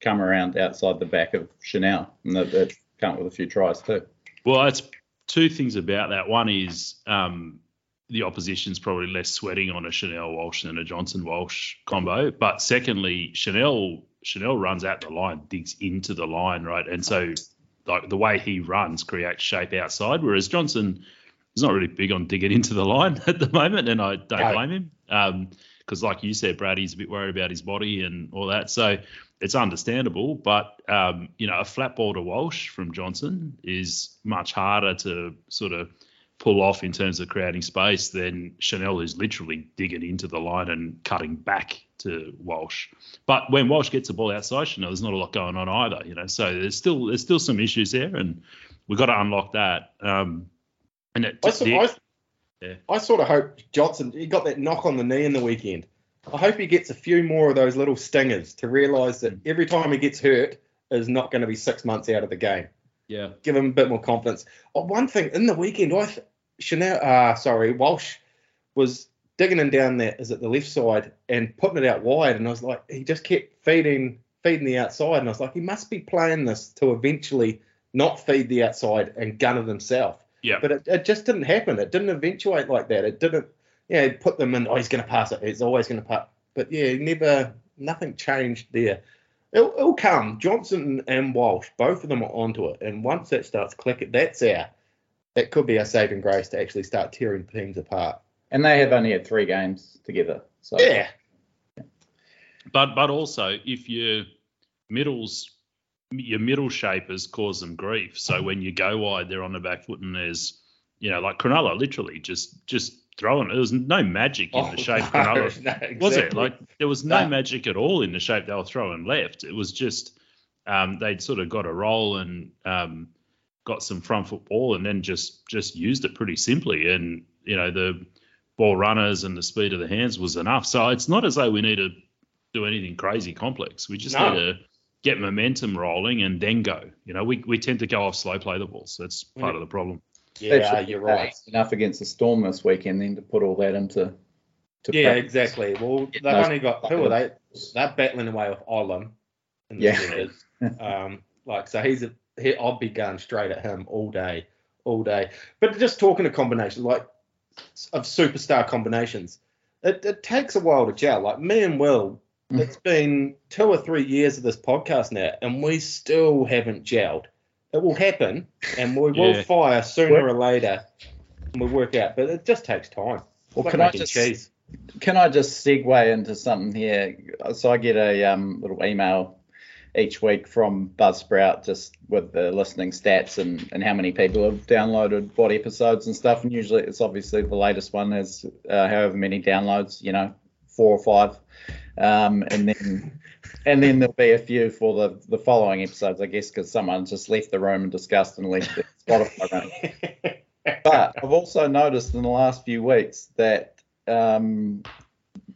come around outside the back of Chanel, and that, come with a few tries too. Well, it's two things about that. One is um, the opposition's probably less sweating on a Chanel Walsh than a Johnson Walsh combo. But secondly, Chanel Chanel runs out the line, digs into the line, right? And so like the way he runs creates shape outside, whereas Johnson is not really big on digging into the line at the moment, and I don't blame him. Because, like you said, Brad, he's a bit worried about his body and all that. So it's understandable, but um, you know, a flat ball to Walsh from Johnson is much harder to sort of pull off in terms of creating space, than Chanel is literally digging into the line and cutting back to Walsh. But when Walsh gets the ball outside Chanel, there's not a lot going on either, you know. So there's still there's still some issues there, and we've got to unlock that. Um, and it, I, I, yeah. I sort of hope Johnson he got that knock on the knee in the weekend. I hope he gets a few more of those little stingers to realise that every time he gets hurt is not going to be six months out of the game. Yeah. Give him a bit more confidence. Oh, one thing in the weekend, I Chanel, uh, sorry, Walsh was digging in down there, is it the left side, and putting it out wide. And I was like, he just kept feeding, feeding the outside. And I was like, he must be playing this to eventually not feed the outside and gun it himself. Yeah. But it, it just didn't happen. It didn't eventuate like that. It didn't, yeah, put them in, oh, he's going to pass it. He's always going to pass. But yeah, never, nothing changed there. It'll, it'll, come. Johnson and Walsh, both of them are onto it. And once that starts clicking, that's our that could be our saving grace to actually start tearing teams apart. And they have only had three games together. So yeah. But but also if your middles your middle shapers cause them grief. So when you go wide, they're on the back foot, and there's you know like Cronulla literally just just throwing. There was no magic in oh, the shape no, Cronulla no, exactly. was it? Like there was no, no, magic at all in the shape they were throwing left. It was just um, they'd sort of got a roll and um, got some front foot ball and then just just used it pretty simply. And you know the ball runners and the speed of the hands was enough. So it's not as though we need to do anything crazy complex. We just need to get momentum rolling and then go. You know, we, we tend to go off slow play the balls. That's part yeah. of the problem. Yeah, you're right. Enough against the Storm this weekend then to put all that into. To yeah, practice. exactly. Well, they've only got who are they? They're battling away with Olam. yeah. um, like so, he's a he, I'll be going straight at him all day, all day. But just talking to combinations, like of superstar combinations, it, it takes a while to gel. Like me and Will, mm. It's been two or three years of this podcast now, and we still haven't gelled. It will happen, and we will yeah. fire sooner or later, and we work out. But it just takes time. Well, can I just cheese. can I just segue into something here? So I get a um, little email each week from Buzzsprout just with the listening stats and, and how many people have downloaded what episodes and stuff. And usually it's obviously the latest one has uh, however many downloads, you know, four or five. Um, and then and then there'll be a few for the, the following episodes, I guess, because someone just left the room and discussed and left the Spotify running. but I've also noticed in the last few weeks that um,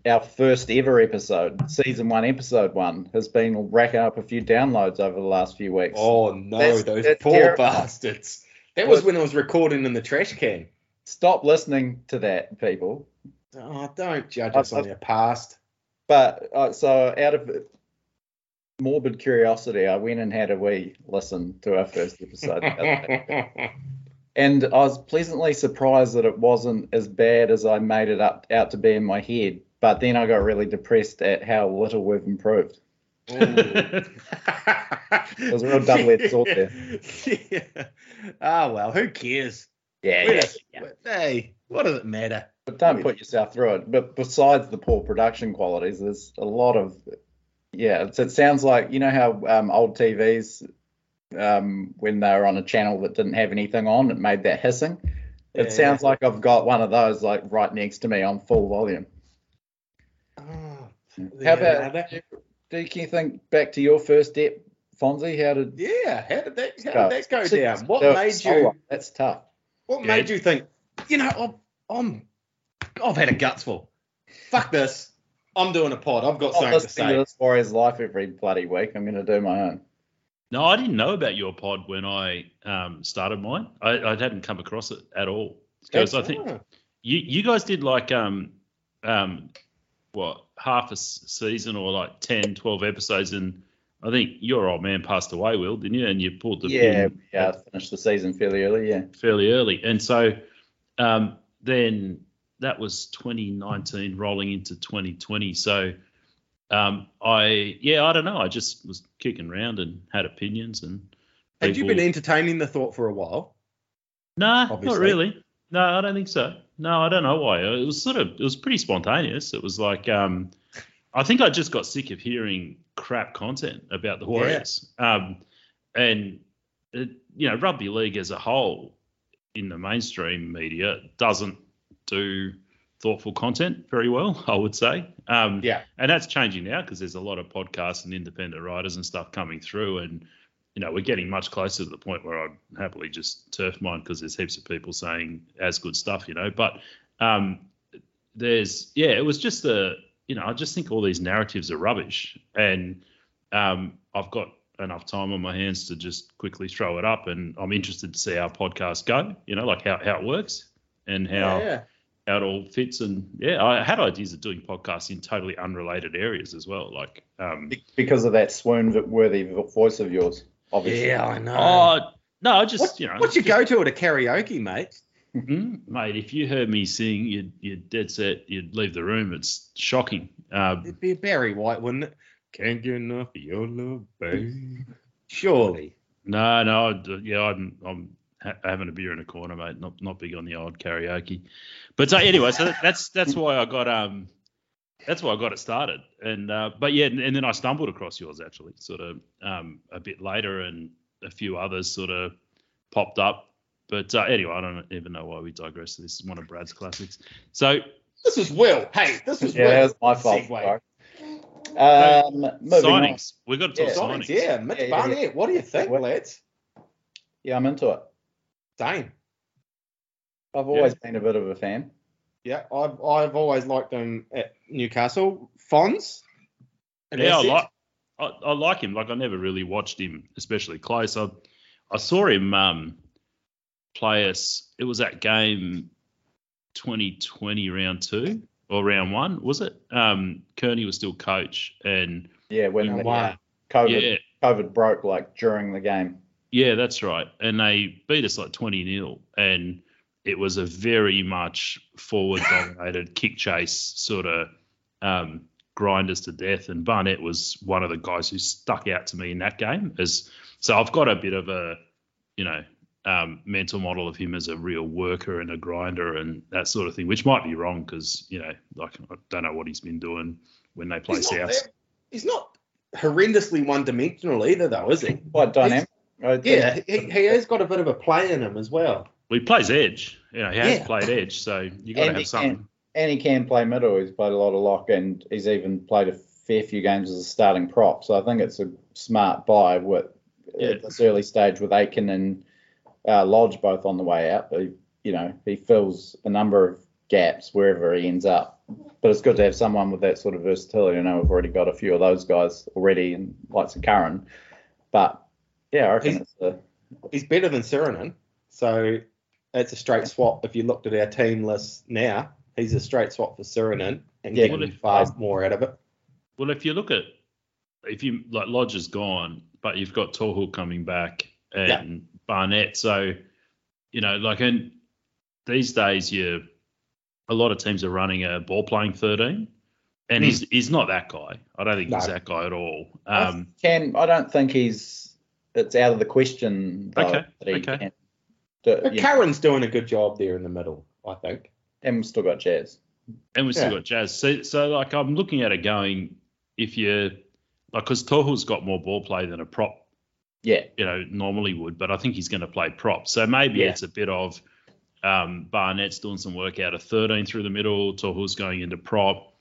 our first ever episode, season one, episode one, has been racking up a few downloads over the last few weeks. Oh no, that's, those that's poor terrible. bastards! That was when I was recording in the trash can. Stop listening to that, people. Oh, don't judge us I, on your past. But uh, so, out of morbid curiosity, I went and had a wee listen to our first episode. and I was pleasantly surprised that it wasn't as bad as I made it up out to be in my head. But then I got really depressed at how little we've improved. There's a real double-edged sword there. yeah. Oh well, who cares? Yeah, yeah, yeah. Hey, what does it matter? But don't put yourself through it. But besides the poor production qualities, there's a lot of yeah. it sounds like you know how um, old TVs um, when they were on a channel that didn't have anything on, it made that hissing. It yeah, sounds yeah. like I've got one of those like right next to me on full volume. Oh, How about do you think back to your first ep Fonzie, how did Yeah, how did that how go? did that go down? What made you. That's tough. what Yeah. made you think, you know, I'm, I'm I've had a gutsful. Fuck this. I'm doing a pod. I've got I'm something to listening to say. this Warriors life every bloody week. I'm going to do my own. No, I didn't know about your pod when I um, started mine. I, I hadn't come across it at all. Because I think you you guys did like um um what half a season or like 10 12 episodes and i think your old man passed away will didn't you and you pulled the Yeah, yeah. I finished the season fairly early. Yeah. fairly early and so um then that was 2019 rolling into 2020 so um i yeah i don't know i just was kicking around and had opinions and Had you been entertaining the thought for a while? Nah, obviously. not really. No, I don't think so. No, I don't know why. It was sort of it was pretty spontaneous. It was like um, I think I just got sick of hearing crap content about the Warriors. Um, and it, you know, rugby league as a whole in the mainstream media doesn't do thoughtful content very well. I would say. Um, Yeah. and that's changing now because there's a lot of podcasts and independent writers and stuff coming through and you know we're getting much closer to the point where i'd happily just turf mine because there's heaps of people saying as good stuff you know but um there's yeah it was just a you know i just think all these narratives are rubbish and um i've got enough time on my hands to just quickly throw it up and i'm interested to see how podcasts go you know like how, how it works and how yeah. How it all fits. And yeah, I had ideas of doing podcasts in totally unrelated areas as well. Like, um, Because of that swoon-worthy voice of yours, obviously. Yeah, I know. oh no, I just what, you know, what's your go-to at a karaoke, mate? Mm, mate, if you heard me sing, you'd you'd dead set, you'd leave the room. It's shocking. Um, It'd be a Barry White, wouldn't it? Can't get enough of your love, babe. Surely. no, no, I'd- yeah, I'm I'm ha- having a beer in a corner, mate. Not not big on the old karaoke, but so anyway, so that- that's that's why I got um. That's why I got it started, and uh, but yeah, and, and then I stumbled across yours actually, sort of um, a bit later, and a few others sort of popped up. But uh, anyway, I don't even know why we digress. This is one of Brad's classics. So This is Will. Hey, this is Yeah, Will. that was my fault. Segue. sorry. Um, moving on. signings, we've got to talk Yeah. Signings, signings. yeah. Mitch Yeah, yeah, yeah. Barnett, what do you think, Well- lads? Yeah, I'm into it. Same. I've always been a bit of a fan. Yeah, I've I've always liked him at Newcastle. Fons. Yeah, I like I, I like him. Like I never really watched him especially close. I I saw him um, play us. It was that game 2020 round two or round one, was it? Um, Kearney was still coach, and Yeah, when the COVID yeah, COVID broke like during the game. Yeah, that's right. And they beat us like 20 nil, and it was a very much forward dominated kick chase sort of um, grind us to death. And Barnett was one of the guys who stuck out to me in that game. As so, I've got a bit of a you know um, mental model of him as a real worker and a grinder and that sort of thing, which might be wrong because you know like I don't know what he's been doing when they play He's South. that- he's not horrendously one-dimensional either, though, is he? Quite dynamic. I think. Yeah, he, he has got a bit of a play in him as well. Well, he plays edge. You know, he has Yeah. played edge, so you got to have something. can, and he can play middle. He's played a lot of lock, and he's even played a fair few games as a starting prop. So I think it's a smart buy with Yeah. at this early stage with Aitken and uh, Lodge both on the way out. He, you know, he fills a number of gaps wherever he ends up. But it's good to have someone with that sort of versatility. I know we've already got a few of those guys already, and likes of Curran. But yeah, I reckon He's- it's a He's better than Sironen, so it's a straight swap. If you looked at our team list now, he's a straight swap for Sironen and Yeah. getting far more out of it. Well, if you look at if you like Lodge is gone, but you've got Tohu coming back and Barnett, so you know, like in these days, you a lot of teams are running a ball playing thirteen, and he's he's not that guy. I don't think he's that guy at all. I Um, can I don't think he's it's out of the question though, Okay, that he okay. can. Do, But you know, doing a good job there in the middle, I think. and we've still got Jazz. and we've still got Jazz. So, so like I'm looking at it going, if you like, because Tohu's got more ball play than a prop Yeah, you know, normally would, but I think he's going to play prop. So maybe Yeah. it's a bit of um, Barnett's doing some work out of 13 through the middle, Tohu's going into prop,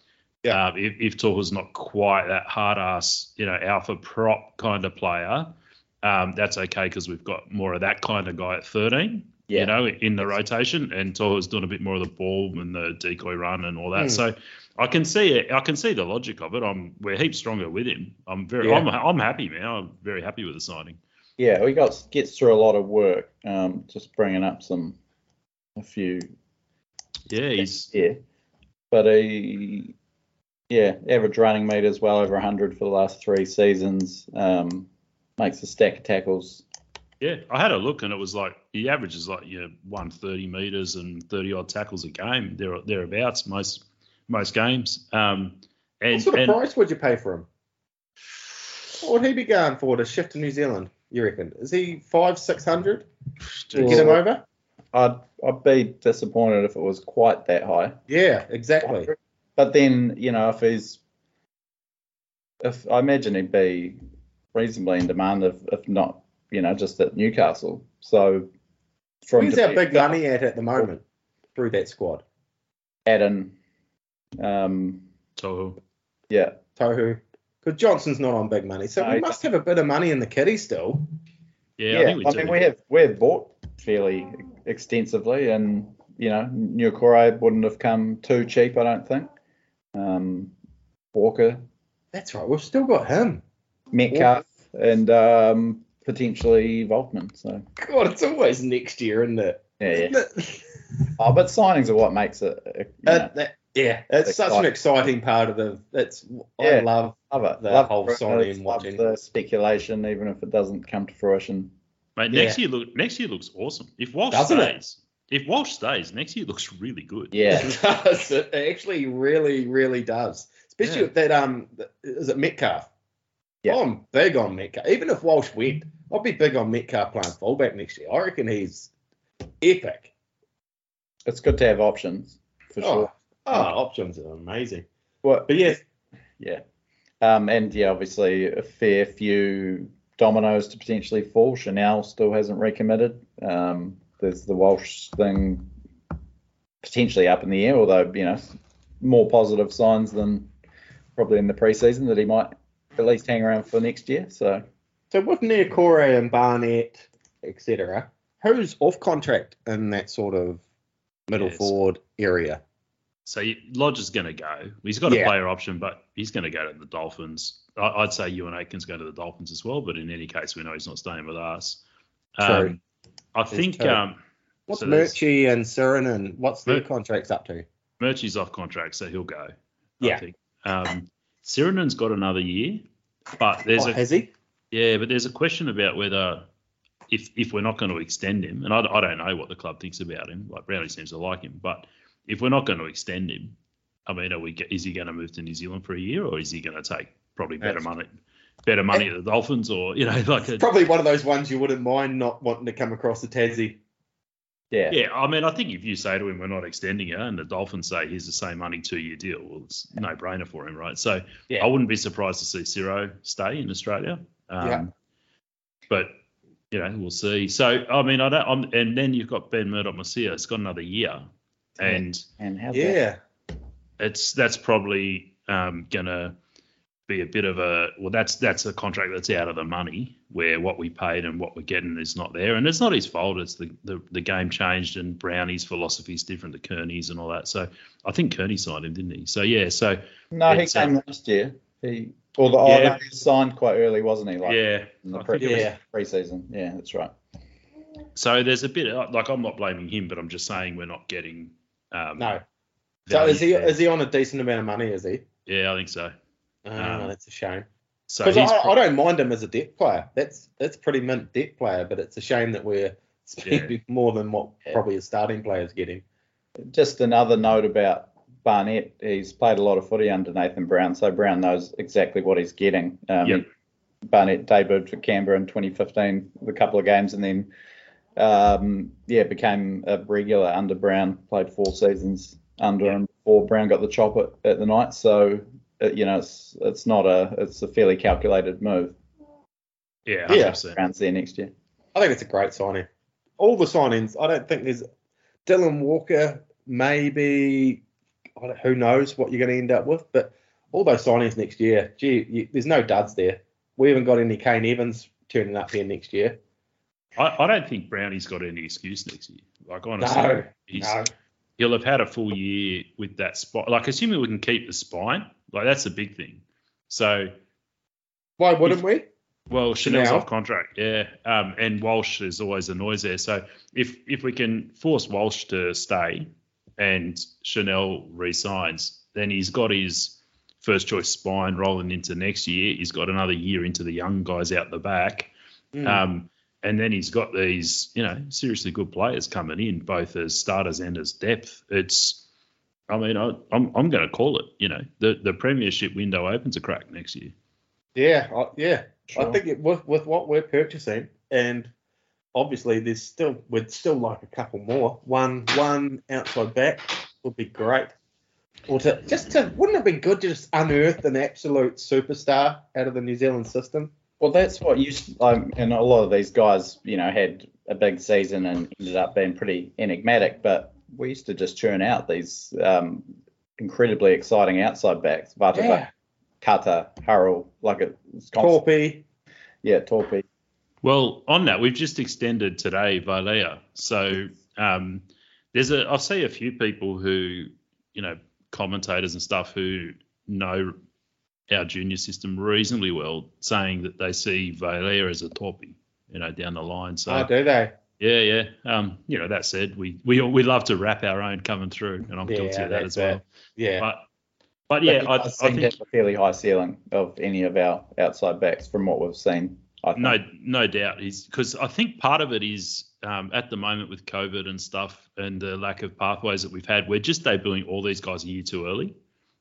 Yeah. Um, if, if Tohu's not quite that hard ass, you know, alpha prop kind of player, um, that's okay because we've got more of that kind of guy at 13. Yeah. You know, in the rotation, and Tohu's doing a bit more of the ball and the decoy run and all that. Hmm. So I can see it. I can see the logic of it. I'm we're heaps stronger with him. I'm very. Yeah. I'm, I'm happy, man. I'm very happy with the signing. Yeah, we got gets through a lot of work. Um, just bringing up some a few Yeah, he's yeah, but he yeah average running meters well over 100 for the last three seasons. Um, makes a stack of tackles. Yeah, I had a look and it was like he averages like you know, 130 meters and 30 odd tackles a game. There thereabouts most most games. Um, and, what sort of and price would you pay for him? What would he be going for to shift to New Zealand? You reckon? Is he five, six hundred to Well- get him over? I'd I'd be disappointed if it was quite that high. Yeah, exactly. But then you know if he's if I imagine he'd be reasonably in demand if, if not you know just at Newcastle. So from Where's our big money at at the moment through that squad? Adam, um, Tohu. yeah, Tohu. Because Johnson's not on big money, so No, we must have a bit of money in the kitty still. Yeah, yeah. I think we I mean we have we've bought fairly extensively, and you know Niukore wouldn't have come too cheap, I don't think. Um, Walker, That's right. We've still got him. Metcalf, and um, potentially Volkman. So God, it's always next year, isn't it? yeah, yeah. Isn't it? Oh, but signings are what makes it. uh, You know, Uh, that- yeah, it's such an exciting part of the. It's I Yeah. love. love it. the love whole it. signing Love watching. the speculation, even if it doesn't come to fruition. Mate, Yeah. next year look next year looks awesome. If Walsh Doesn't it? stays, if Walsh stays, next year looks really good. Yeah, It does. It actually really, really does. Especially Yeah. with that um, is it Metcalf? Yeah. I'm big on Metcalf. Even if Walsh went, I'd be big on Metcalf playing fullback next year. I reckon he's epic. it's good to have options for Oh, sure. oh, options are amazing. Well, But yes, yeah, um, and yeah, obviously a fair few dominoes to potentially fall. Chanel still hasn't recommitted. Um, there's the Walsh thing potentially up in the air, although you know more positive signs than probably in the preseason that he might at least hang around for next year. So so with Niukore and Barnett, etc., who's off contract in that sort of middle Yes. forward area? So you- Lodge is going to go. He's got a Yeah. player option, but he's going to go to the Dolphins. I, I'd say Euan Aitken's go to the Dolphins as well, but in any case, we know he's not staying with us. True. Um, I think um, What's So there's- Murchie and Sironen? What's their Mer- contracts up to? Murchie's off contract, so he'll go. Yeah. I think. Um, Sironen's got another year, but there's Oh, a has he? Yeah, but there's a question about whether if if we're not going to extend him, and I, I don't know what the club thinks about him. Like Brownie seems to like him, but if we're not going to extend him, I mean, are we? Is he going to move to New Zealand for a year, or is he going to take probably better That's- money, better money eh. at the Dolphins, or you know, like a, Probably one of those ones you wouldn't mind not wanting to come across the Tassie. Yeah, yeah. I mean, I think if you say to him, we're not extending it, and the Dolphins say here's the same money two year deal, well, it's no brainer for him, right? So Yeah. I wouldn't be surprised to see Ciro stay in Australia. Um, Yeah. But you know, we'll see. So I mean, I don't. I'm, and then you've got Ben Murdoch-Masila. It's got another year, and and how's that? Yeah. it's that's probably um, gonna be a bit of a well. That's that's a contract that's out of the money where what we paid and what we're getting is not there, and it's not his fault. It's the the, the game changed and Brownie's philosophy is different to Kearney's and all that. So I think Kearney signed him, didn't he? So yeah. So No, he came uh, last year. He, or the, oh, Yeah. no, he signed quite early, wasn't he? Like yeah. in the pre- think it was- Yeah. preseason. Yeah, that's right. So there's a bit like I'm not blaming him, but I'm just saying we're not getting. Um, No. So is he there. is he on a decent amount of money? Is he? Yeah, I think so. Oh, Um, that's a shame. So I, pro- I don't mind him as a depth player. That's that's pretty mint depth player, but it's a shame that we're spending more than what Yeah. probably a starting player is getting. Just another note about Barnett. He's played a lot of footy under Nathan Brown, so Brown knows exactly what he's getting. Um, Yep. Barnett debuted for Canberra in 2015, a couple of games, and then um, yeah, became a regular under Brown. Played four seasons under him before Brown got the chop at, at the night. So Uh, you know, it's it's not a it's a fairly calculated move. yeah, Yeah. 100%. Brown's there next year. I think it's a great signing. All the signings, I don't think there's Dylan Walker, maybe who knows what you're going to end up with. But all those signings next year, gee, you, there's no duds there. We haven't got any Kane Evans turning up here next year. I, I don't think Brownie's got any excuse next year. Like honestly, No, he's no. he'll have had a full year with that spot. Like assuming we can keep the spine, like that's a big thing. So Why wouldn't we? Well, Chanel's Chanel. off contract, yeah, um, and Walsh is always a noise there. So if if we can force Walsh to stay and Chanel resigns, then he's got his first choice spine rolling into next year. He's got another year into the young guys out the back, Mm. um, and then he's got these you know seriously good players coming in, both as starters and as depth. It's I mean, I, I'm I'm going to call it. You know, the the premiership window opens a crack next year. Yeah, I, yeah. I think it, with with what we're purchasing, and obviously there's still we'd still like a couple more. One one outside back would be great. Or to just to wouldn't it be good to just unearth an absolute superstar out of the New Zealand system? Well, that's what you um, and a lot of these guys, you know, had a big season and ended up being pretty enigmatic. But we used to just churn out these um, incredibly exciting outside backs, Vata, Yeah. Kata, Hurrell, like it- it's. Torpy. Yeah, Torpy. Well, on that, we've just extended today Vailea. So um, there's a, I see a few people who, you know, commentators and stuff who know our junior system reasonably well, saying that they see Vailea as a torpy, you know, down the line. So Oh, do they? Yeah, yeah. Um, you know, that said, we we we love to wrap our own coming through, and I'm Yeah, guilty of that as well. it. Yeah. But but yeah, But I, I does seem to think a fairly high ceiling of any of our outside backs from what we've seen. I. No, no doubt. He's because I think part of it is um, at the moment with COVID and stuff and the lack of pathways that we've had, we're just debuting all these guys a year too early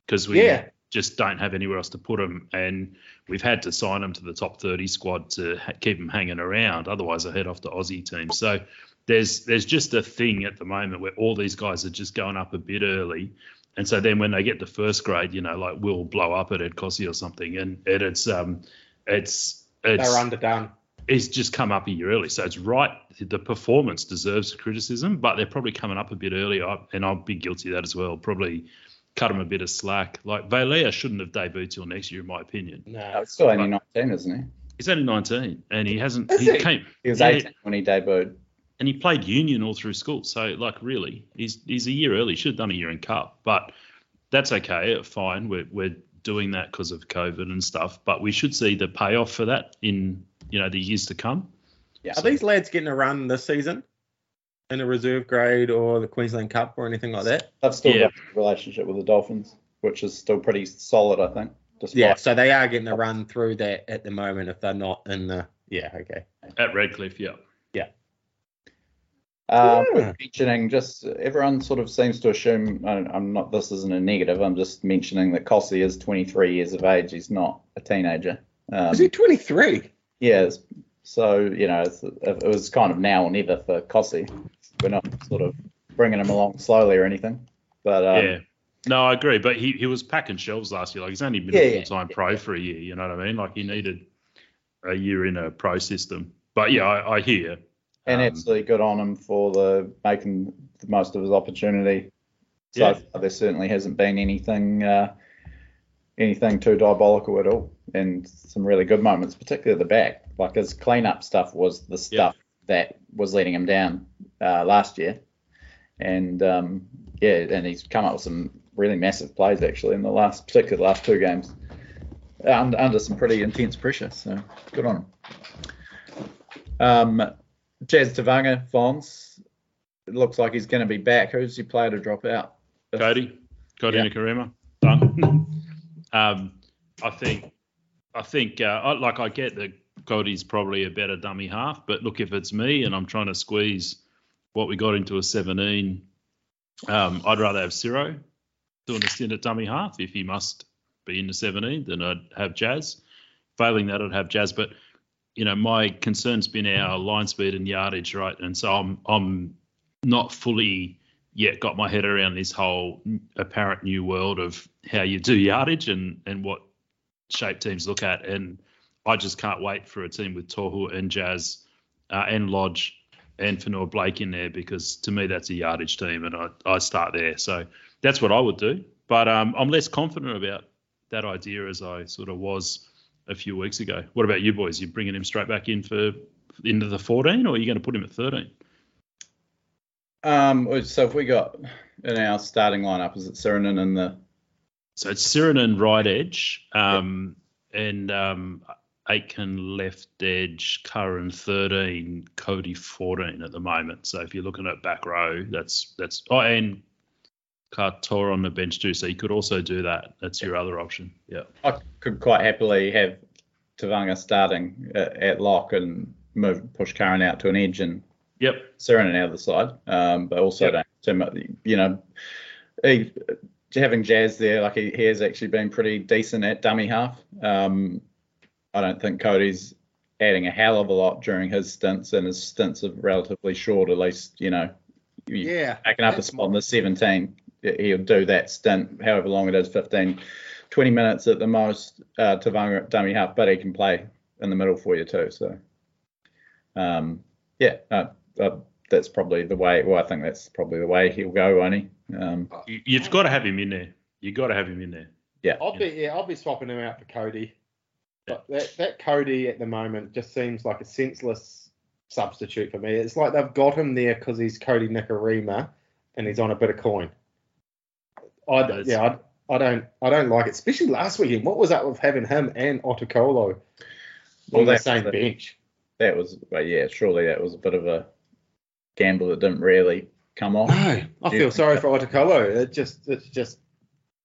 because we Yeah. Just don't have anywhere else to put them, and we've had to sign them to the top 30 squad to ha- keep them hanging around. Otherwise, they head off to Aussie teams. So there's there's just a thing at the moment where all these guys are just going up a bit early. And so then when they get to first grade, you know, like we'll blow up at Ed Kosi or something, and, and it's um, it's it's They're underdone. he's just come up a year early. So it's right. The performance deserves criticism, but they're probably coming up a bit early. I- And I'll be guilty of that as well. Probably cut him a bit of slack. Like Vailea shouldn't have debuted till next year, in my opinion. No, No. it's still only 19, isn't he? He's only 19 and he hasn't. Is he he? came He was Yeah. 18 when he debuted. and he played union all through school. So like really, he's he's a year early. Should have done a year in cup, but that's okay. Fine. We're we're doing that because of COVID and stuff. But we should see the payoff for that in you know the years to come. Yeah. Are these lads getting a run this season in a reserve grade or the Queensland Cup or anything like that? I've still Yeah. got a relationship with the Dolphins, which is still pretty solid, I think. Yeah, so they are getting a run through that at the moment if they're not in the. Yeah, okay. At Redcliffe, yeah. Uh, Yeah. mentioning, just everyone sort of seems to assume. I- I'm not. This isn't a negative. I'm just mentioning that Kosi is 23 years of age. He's not a teenager. Um, Is he 23? yeah. it's- So you know, it's, it was kind of now or never for Kosi. We're not sort of bringing him along slowly or anything. But um, yeah. No, I agree. But he, he was packing shelves last year. Like he's only been Yeah, a full time pro for a year. You know what I mean? Like he needed a year in a pro system. But yeah, I, I hear. and Um, absolutely good on him for the making the most of his opportunity. So Yeah. far, there certainly hasn't been anything uh, anything too diabolical at all, and some really good moments, particularly at the back. Like his cleanup stuff was the stuff that was letting him down uh, last year, and um, yeah, and he's come up with some really massive plays actually in the last, particularly the last two games, under, under some pretty intense pressure. So good on him. Um, Jazz Tevaga, Fons. It looks like he's going to be back. Who's your player to drop out? Kodi, Kodi Yeah. Done. um, I think, I think, uh, I, like I get that Kodi's probably a better dummy half, but look, if it's me and I'm trying to squeeze what we got into a 17, um, I'd rather have Ciro doing a stint at dummy half if he must be in the 17 than I'd have Jazz. Failing that, I'd have Jazz, but you know, my concern's been our line speed and yardage, right? And so I'm, I'm not fully yet got my head around this whole apparent new world of how you do yardage and, and what shape teams look at. And I just can't wait for a team with Tohu and Jazz uh, and Lodge and Fonua-Blake in there because to me that's a yardage team and I, I start there. So that's what I would do. But um, I'm less confident about that idea as I sort of was a few weeks ago. What about you boys? You bringing him straight back in for into the 14, or are you going to put him at 13? Um, so if we got in our starting lineup, is it Sironen and the? So it's Sironen right edge, um, and um, Aitken left edge, Curran 13, Kodi 14 at the moment. So if you're looking at back row, that's that's oh and Katoa on the bench too. So you could also do that. That's your other option. Yeah. I could quite happily have Tevaga starting at, at lock and move push Curran out to an edge and Yep. Sironen out of the side, um, but also Yep. don't too much. You know, he, having Jazz there, like he, he has actually been pretty decent at dummy half. Um, I don't think Kodi's adding a hell of a lot during his stints, and his stints are relatively short. At least, you know, you- Yeah. packing up a that's spot in the 17, he'll do that stint, however long it is 15, 20 minutes at the most uh, to Vanga- dummy half, but he can play in the middle for you too. So, um, yeah, uh, uh, that's probably the way. Well, I think that's probably the way he'll go, won't he? Um, you've got to have him in there. You have got to have him in there. Yeah. I'll be yeah, I'll be swapping him out for Kodi. But that that Kodi at the moment just seems like a senseless substitute for me. It's like they've got him there because he's Kodi Nikorima and he's on a bit of coin. I yeah, I, I don't I don't like it. Especially last weekend. What was up with having him and Otukolo Well, on the same the- bench? that was, well, yeah, surely that was a bit of a gamble that didn't really come off. No, I feel sorry that- for Otukolo. It just it's just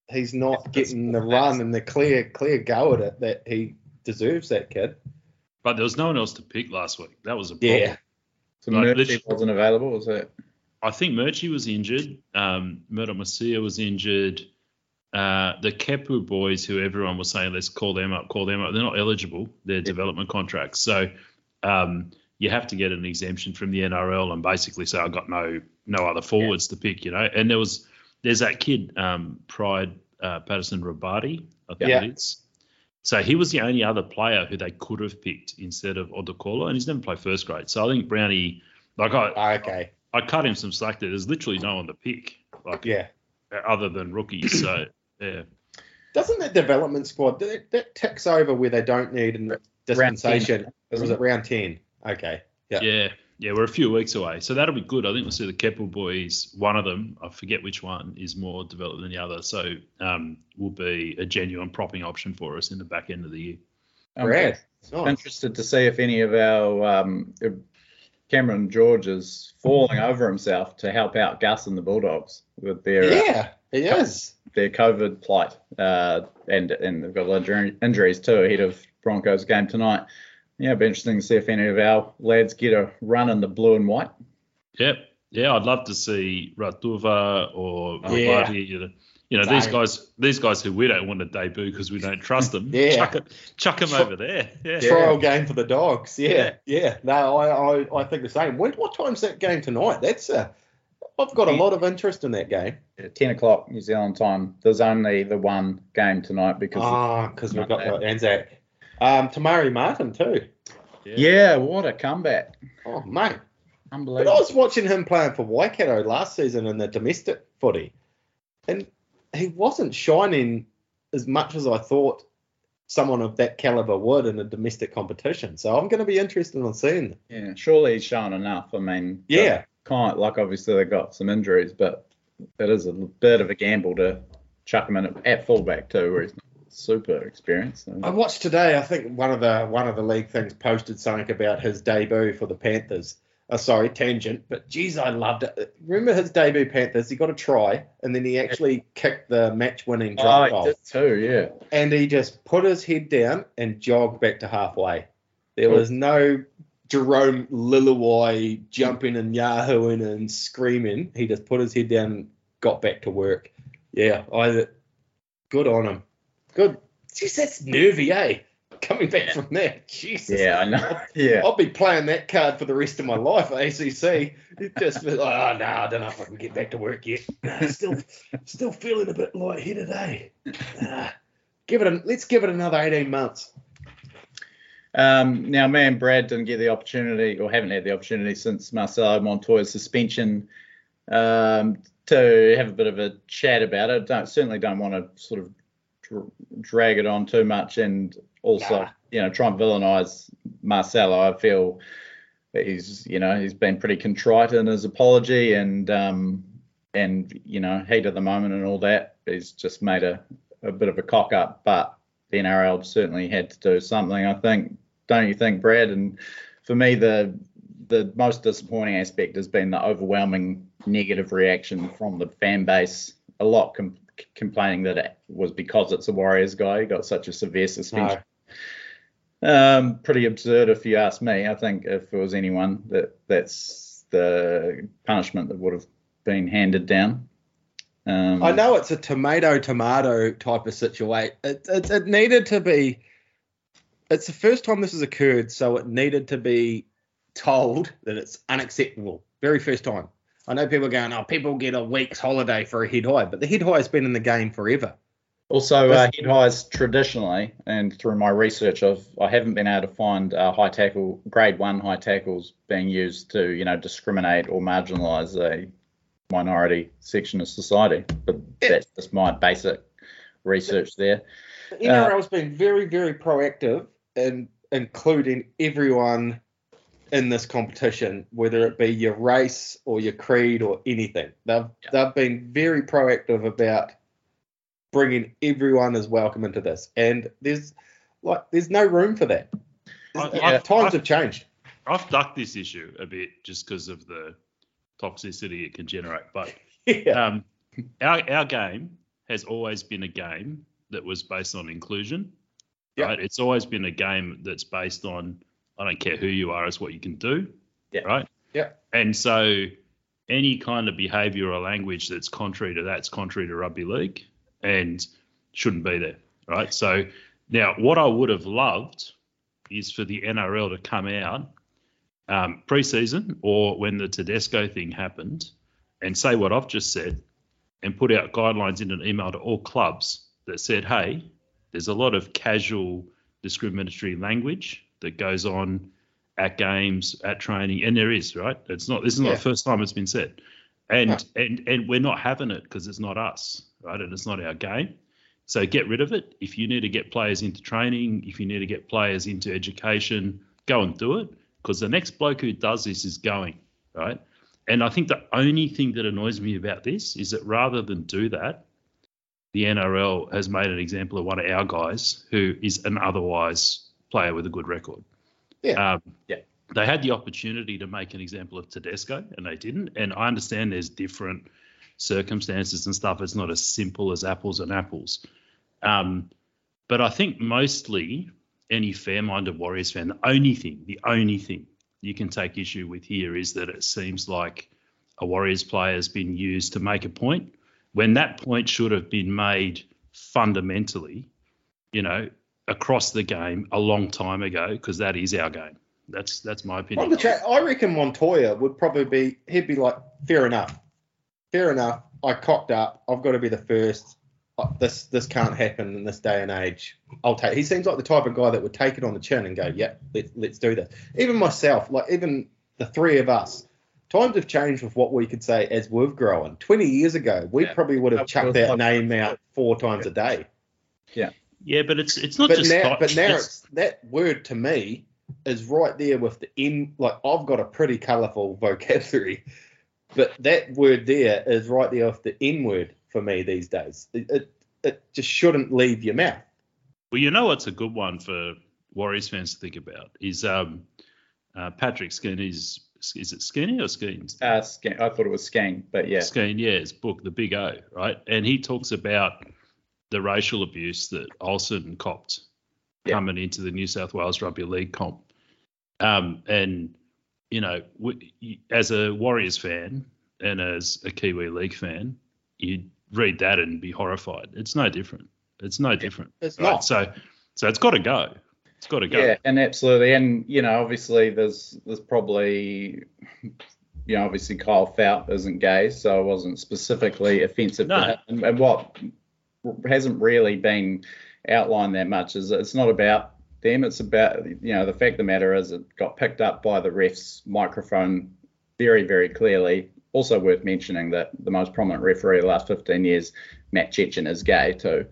he's not getting the run and the clear clear go at it that he deserves. That kid. But there was no one else to pick last week. That was a problem. Yeah. So Like, Murphy literally- wasn't available, was it? I think Murchie was injured. Um, Murdoch-Masila was injured. Uh, the Kepu boys, who everyone was saying, let's call them up, call them up. They're not eligible. They're development contracts. So um, you have to get an exemption from the NRL and basically say I've got no no other forwards to pick, you know. And there was there's that kid Um, Pride uh, Patterson Rabati, I think Yeah. it is. So he was the only other player who they could have picked instead of Otukolo, and he's never played first grade. So I think Brownie, like I, Ah, Okay. I cut him some slack there. There's literally no one to pick, like Yeah. other than rookies. So yeah, Doesn't that development squad that, that ticks over where they don't need a dispensation? Or was isn't it round ten? Okay. Yeah. yeah, yeah. We're a few weeks away, so that'll be good. I think we'll see the Keppel boys. One of them, I forget which one, is more developed than the other. So um, will be a genuine propping option for us in the back end of the year. I'm Brad. Nice. interested to see if any of our um, if Cameron George is falling over himself to help out Gus and the Bulldogs with their uh, Yeah, he is. their COVID plight, uh, and and they've got a lot of injury- injuries too ahead of Broncos game tonight. Yeah, it'd be interesting to see if any of our lads get a run in the blue and white. Yep. Yeah, I'd love to see Ratuva or Oh, yeah. You know, you know these guys, these guys who we don't want to debut because we don't trust them. Yeah. chuck, it- chuck them over there. Yeah. Trial game for the dogs. Yeah, Yeah. yeah. No, I, I, I think the same. When, what time's that game tonight? That's uh, I've got a lot of interest in that game. At Ten o'clock New Zealand time. There's only the one game tonight because Ah, because we've got the Anzac. Um, Te Maire Martin too. yeah, what a comeback! Oh mate. unbelievable. But I was watching him playing for Waikato last season in the domestic footy, and he wasn't shining as much as I thought someone of that caliber would in a domestic competition. So I'm going to be interested in seeing. Yeah, surely he's shown enough. I mean, Yeah, kind like obviously they got some injuries, but it is a bit of a gamble to chuck him in at, at fullback too, where he's not super experienced. So. I watched today. I think one of the one of the league things posted something about his debut for the Panthers. Uh, sorry, tangent, but geez, I loved it. Remember his debut Panthers? He got a try, and then he actually kicked the match-winning Oh, drop goal. did too, yeah. and he just put his head down and jogged back to halfway. There was no Jerome Lillawai jumping and yahooing and screaming. He just put his head down and got back to work. Yeah, I good on him. Good. Jeez, that's nervy, eh? Coming back from that. Jesus. Yeah, I know. Yeah. I'll be playing that card for the rest of my life, ACC. It just feel like, oh no, I don't know if I can get back to work yet. Still, still feeling a bit lightheaded, eh? Nah, give it. A, let's give it another eighteen months. Um, now, me and Brad didn't get the opportunity, or haven't had the opportunity since Marcelo Montoya's suspension um, to have a bit of a chat about it. Don't certainly don't want to sort of dr- drag it on too much, and also Nah. you know try and villainise Marcelo. I feel he's you know he's been pretty contrite in his apology and um, and you know heat of the moment and all that. He's just made a, a bit of a cock up, but the NRL certainly had to do something. I think, don't you think, Brad? And for me, the the most disappointing aspect has been the overwhelming negative reaction from the fan base. A lot com- complaining that it was because it's a Warriors guy. He got such a severe suspension. Um, pretty absurd if you ask me. I think if it was anyone, that that's the punishment that would have been handed down. Um, I know it's a tomato tomato type of situation. It, it, it needed to be. It's the first time this has occurred, so it needed to be told that it's unacceptable. Very first time. I know people are going, oh, people get a week's holiday for a head high, but the head high has been in the game forever. Also, uh, head highs traditionally, and through my research, I've I haven't been able to find uh, high tackle grade one high tackles being used to you know discriminate or marginalise a minority section of society. But Yeah. that's just my basic research there. The NRL's been very, very proactive in including everyone in this competition, whether it be your race or your creed or anything. They've Yeah. they've been very proactive about bringing everyone as welcome into this, and there's like there's no room for that. I- There's- I- times I- have changed. I've ducked this issue a bit just because of the toxicity it can generate. But Yeah. um, our our game has always been a game that was based on inclusion. Yeah. Right? It's always been a game that's based on I don't care who you are, it's what you can do. Yeah. Right. Yeah. And so any kind of behaviour or language that's contrary to that's contrary to rugby league and shouldn't be there. Right. So now what I would have loved is for the NRL to come out um, pre-season or when the Tedesco thing happened and say what I've just said and put out guidelines in an email to all clubs that said, hey, there's a lot of casual discriminatory language that goes on at games, at training, and there is, right? It's not this is not Yeah. the first time it's been said. And No. and and we're not having it because it's not us, right? And it's not our game. So get rid of it. If you need to get players into training, if you need to get players into education, go and do it. Because the next bloke who does this is going, right? And I think the only thing that annoys me about this is that rather than do that, the NRL has made an example of one of our guys who is an otherwise player with a good record. Yeah. Um, Yeah. They had the opportunity to make an example of Tedesco and they didn't. And I understand there's different circumstances and stuff. It's not as simple as apples and apples. Um, but I think mostly any fair-minded Warriors fan, the only thing, the only thing you can take issue with here is that it seems like a Warriors player has been used to make a point when that point should have been made fundamentally, you know, across the game a long time ago because that is our game. That's that's my On opinion. the chat, I reckon Montoya would probably be. He'd be like, fair enough, fair enough. I cocked up. I've got to be the first. Uh, This this can't happen in this day and age. I'll take. He seems like the type of guy that would take it on the chin and go, yeah, let's let's do this. Even myself, like even the three of us. Times have changed with what we could say as we've grown. Twenty years ago, we Yeah. probably would have chucked that name out four times a day. yeah, but it's it's not But just now, like- but now it's- it's, that word to me is right there with the N. Like I've got a pretty colourful vocabulary, but that word there is right there with the N word for me these days. It, it it just shouldn't leave your mouth. Well, you know what's a good one for Warriors fans to think about is um, uh, Patrick Skinner's. Is it Skinny or Skeens? Uh, Skeng, I thought it was Skeng, but yeah. Skeen, yeah, his book, The Big O, right? And he talks about the racial abuse that Olsen copped Yeah. coming into the New South Wales Rugby League comp. Um, and, you know, we, as a Warriors fan and as a Kiwi League fan, you'd read that and be horrified. It's no different. It's no different. It's Right? not. So, so it's got to go. It's got to go. Yeah, and absolutely, and you know, obviously, there's there's probably, you know, obviously Kyle Feldt isn't gay, so it wasn't specifically offensive No. to him. And, and what hasn't really been outlined that much is it's not about them. It's about you know the fact of the matter is it got picked up by the ref's microphone very very clearly also worth mentioning that the most prominent referee of the last 15 years, Matt Cecchin, is gay too.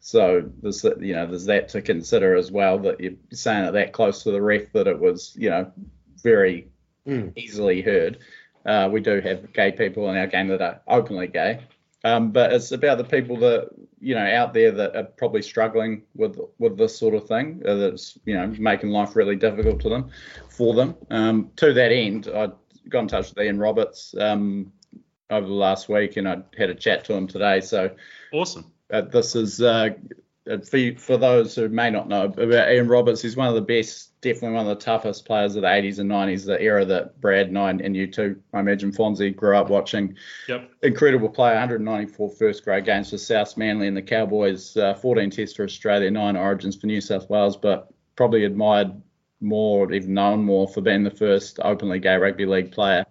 So there's you know there's that to consider as well that you're saying it that close to the ref that it was you know very mm. easily heard. Uh, we do have gay people in our game that are openly gay, um, but it's about the people that you know out there that are probably struggling with with this sort of thing uh, that's you know making life really difficult to them for them. Um, to that end, I got in touch with Ian Roberts um, over the last week, and I had a chat to him today. So awesome. Uh, this is uh, uh, for, for those who may not know about Ian Roberts. He's one of the best, definitely one of the toughest players of the 80s and 90s, the era that Brad and I and you too, I imagine Fonzie grew up watching. Yep. Incredible player, 194 first grade games for South Manly and the Cowboys, uh, 14 tests for Australia, nine origins for New South Wales, but probably admired more, even known more for being the first openly gay rugby league player.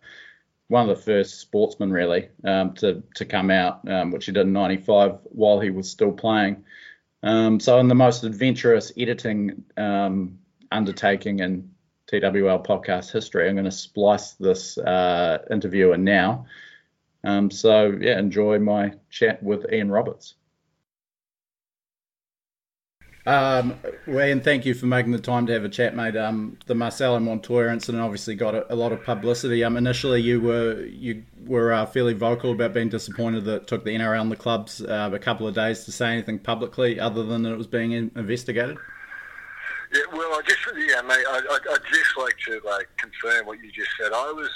One of the first sportsmen, really, um, to to come out, um, which he did in '95 while he was still playing. Um, so, in the most adventurous editing um, undertaking in TWL podcast history, I'm going to splice this uh, interview in now. Um, so, yeah, enjoy my chat with Ian Roberts. Um, and thank you for making the time to have a chat, mate. Um, the Marcelo Montoya incident obviously got a, a, lot of publicity. Um, initially, you were you were uh, fairly vocal about being disappointed that it took the NRL and the clubs uh, a couple of days to say anything publicly, other than that it was being investigated. Yeah, well, I just yeah, mate. I I I'd just like to like confirm what you just said. I was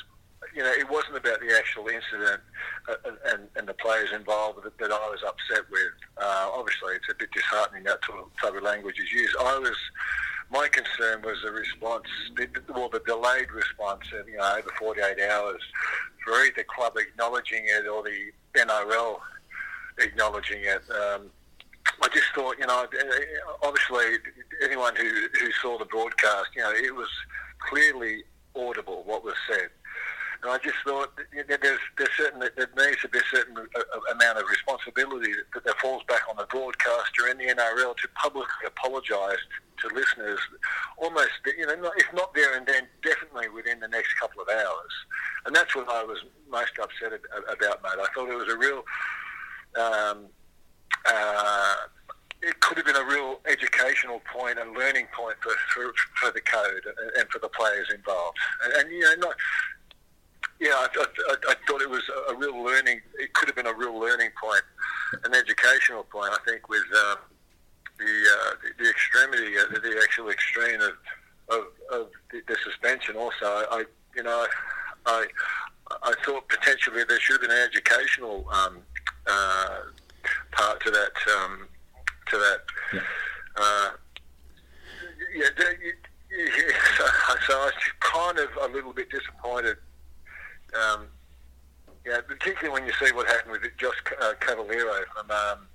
you know, it wasn't about the actual incident uh, and, and the players involved that, that I was upset with. Uh, obviously, it's a bit disheartening that type of language is used. I was, my concern was the response, the, well, the delayed response, of, you know, over 48 hours for either the club acknowledging it or the NRL acknowledging it. Um, I just thought, you know, eh, eh, obviously anyone who, who saw the broadcast, you know, it was clearly audible what was said. And I just thought that there's, there's certain, there needs to be a certain uh, uh, amount of responsibility that, that falls back on the broadcaster and the NRL to publicly apologise to listeners, almost, you know, not, if not there and then, definitely within the next couple of hours. And that's what I was most upset about, mate. I thought it was a real. Um, uh, it could have been a real educational point and learning point for, for, for the code and for the players involved. And, and you know, not yeah, I, I, I, thought it was a real learning. It could have been a real learning point, an educational point. I think with um, the, uh, the, the extremity, uh, the actual extreme of of, of the, the, suspension. Also, I you know I I thought potentially there should have been an educational um, uh, part to that um, to that. Yeah. Uh, yeah, yeah, so, so I was kind of a little bit disappointed um, yeah, particularly when you see what happened with Josh uh, from um,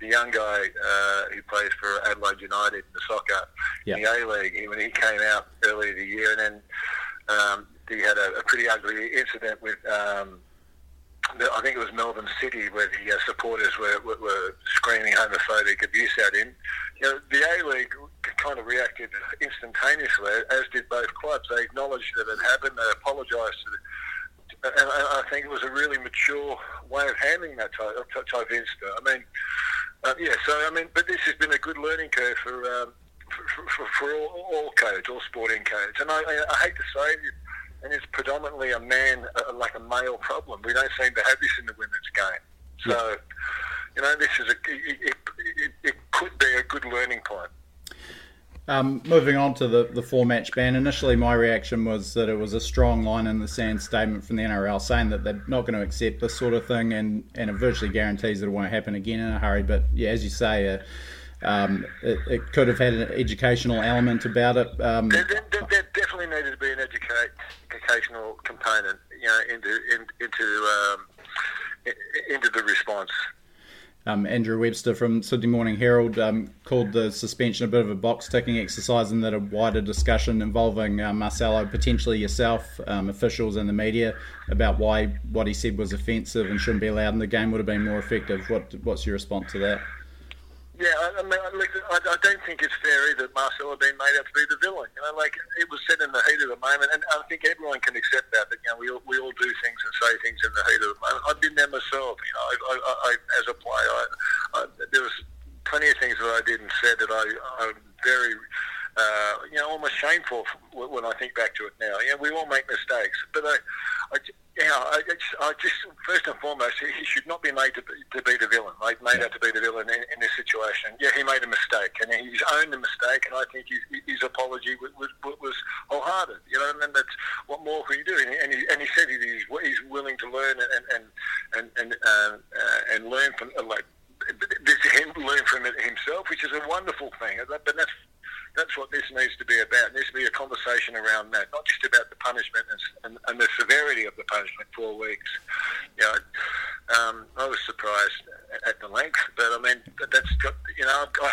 the young guy uh, who plays for Adelaide United in the soccer in the A League. When he came out earlier the year, and then um, he had a, a pretty ugly incident with. Um, I think it was Melbourne City where the uh, supporters were, were, were screaming homophobic abuse at him. You know, the A League kind of reacted instantaneously, as did both clubs. They acknowledged that it happened. They apologised and I think it was a really mature way of handling that type, type incident. I mean, uh, yeah. So I mean, but this has been a good learning curve for um, for, for, for all, all, codes, all sporting codes. And I, I, hate to say it, and it's predominantly a man, uh, like a male problem. We don't seem to have this in the women's game. So, you know, this is a it, it, it, it could be a good learning point. Um, moving on to the, the four match ban, initially my reaction was that it was a strong line in the sand statement from the NRL saying that they're not going to accept this sort of thing and, and it virtually guarantees that it won't happen again in a hurry. But yeah, as you say, uh, um, it, it, could have had an educational element about it. Um, there, there, there, definitely needed to be an educate, educational component, you know, into in, into um, into the response. Um, Andrew Webster from Sydney Morning Herald um, called the suspension a bit of a box ticking exercise and that a wider discussion involving uh, Marcelo, potentially yourself, um, officials, and the media about why what he said was offensive and shouldn't be allowed in the game would have been more effective. What, what's your response to that? Yeah, I, I mean, I, I don't think it's fair either. Marcelo being made out to be the villain. You know, like it was said in the heat of the moment, and I think everyone can accept that. That you know, we all, we all do things and say things in the heat of the moment. I've been there myself. You know, I, I, I, as a player, I, I, there was plenty of things that I did and said that I, I'm very uh, you know, almost shameful when I think back to it now. Know, we all make mistakes, but I, I you know, I, I just first and foremost, he should not be made to be, to be the villain, like made out to be the villain in, in, this situation. Yeah, he made a mistake, and he's owned the mistake, and I think his, his apology was, was, was wholehearted. You know, and that's what more can you do? And he, and he, and he said he's he's willing to learn and and and and uh, uh, and learn from like this him learn from it himself, which is a wonderful thing. But that's that's what this needs to be about. There needs to be a conversation around that, not just about the punishment and, and, and the severity of the punishment, four weeks. You know, um, I was surprised at the length, but I mean, that's got, you know, I've got,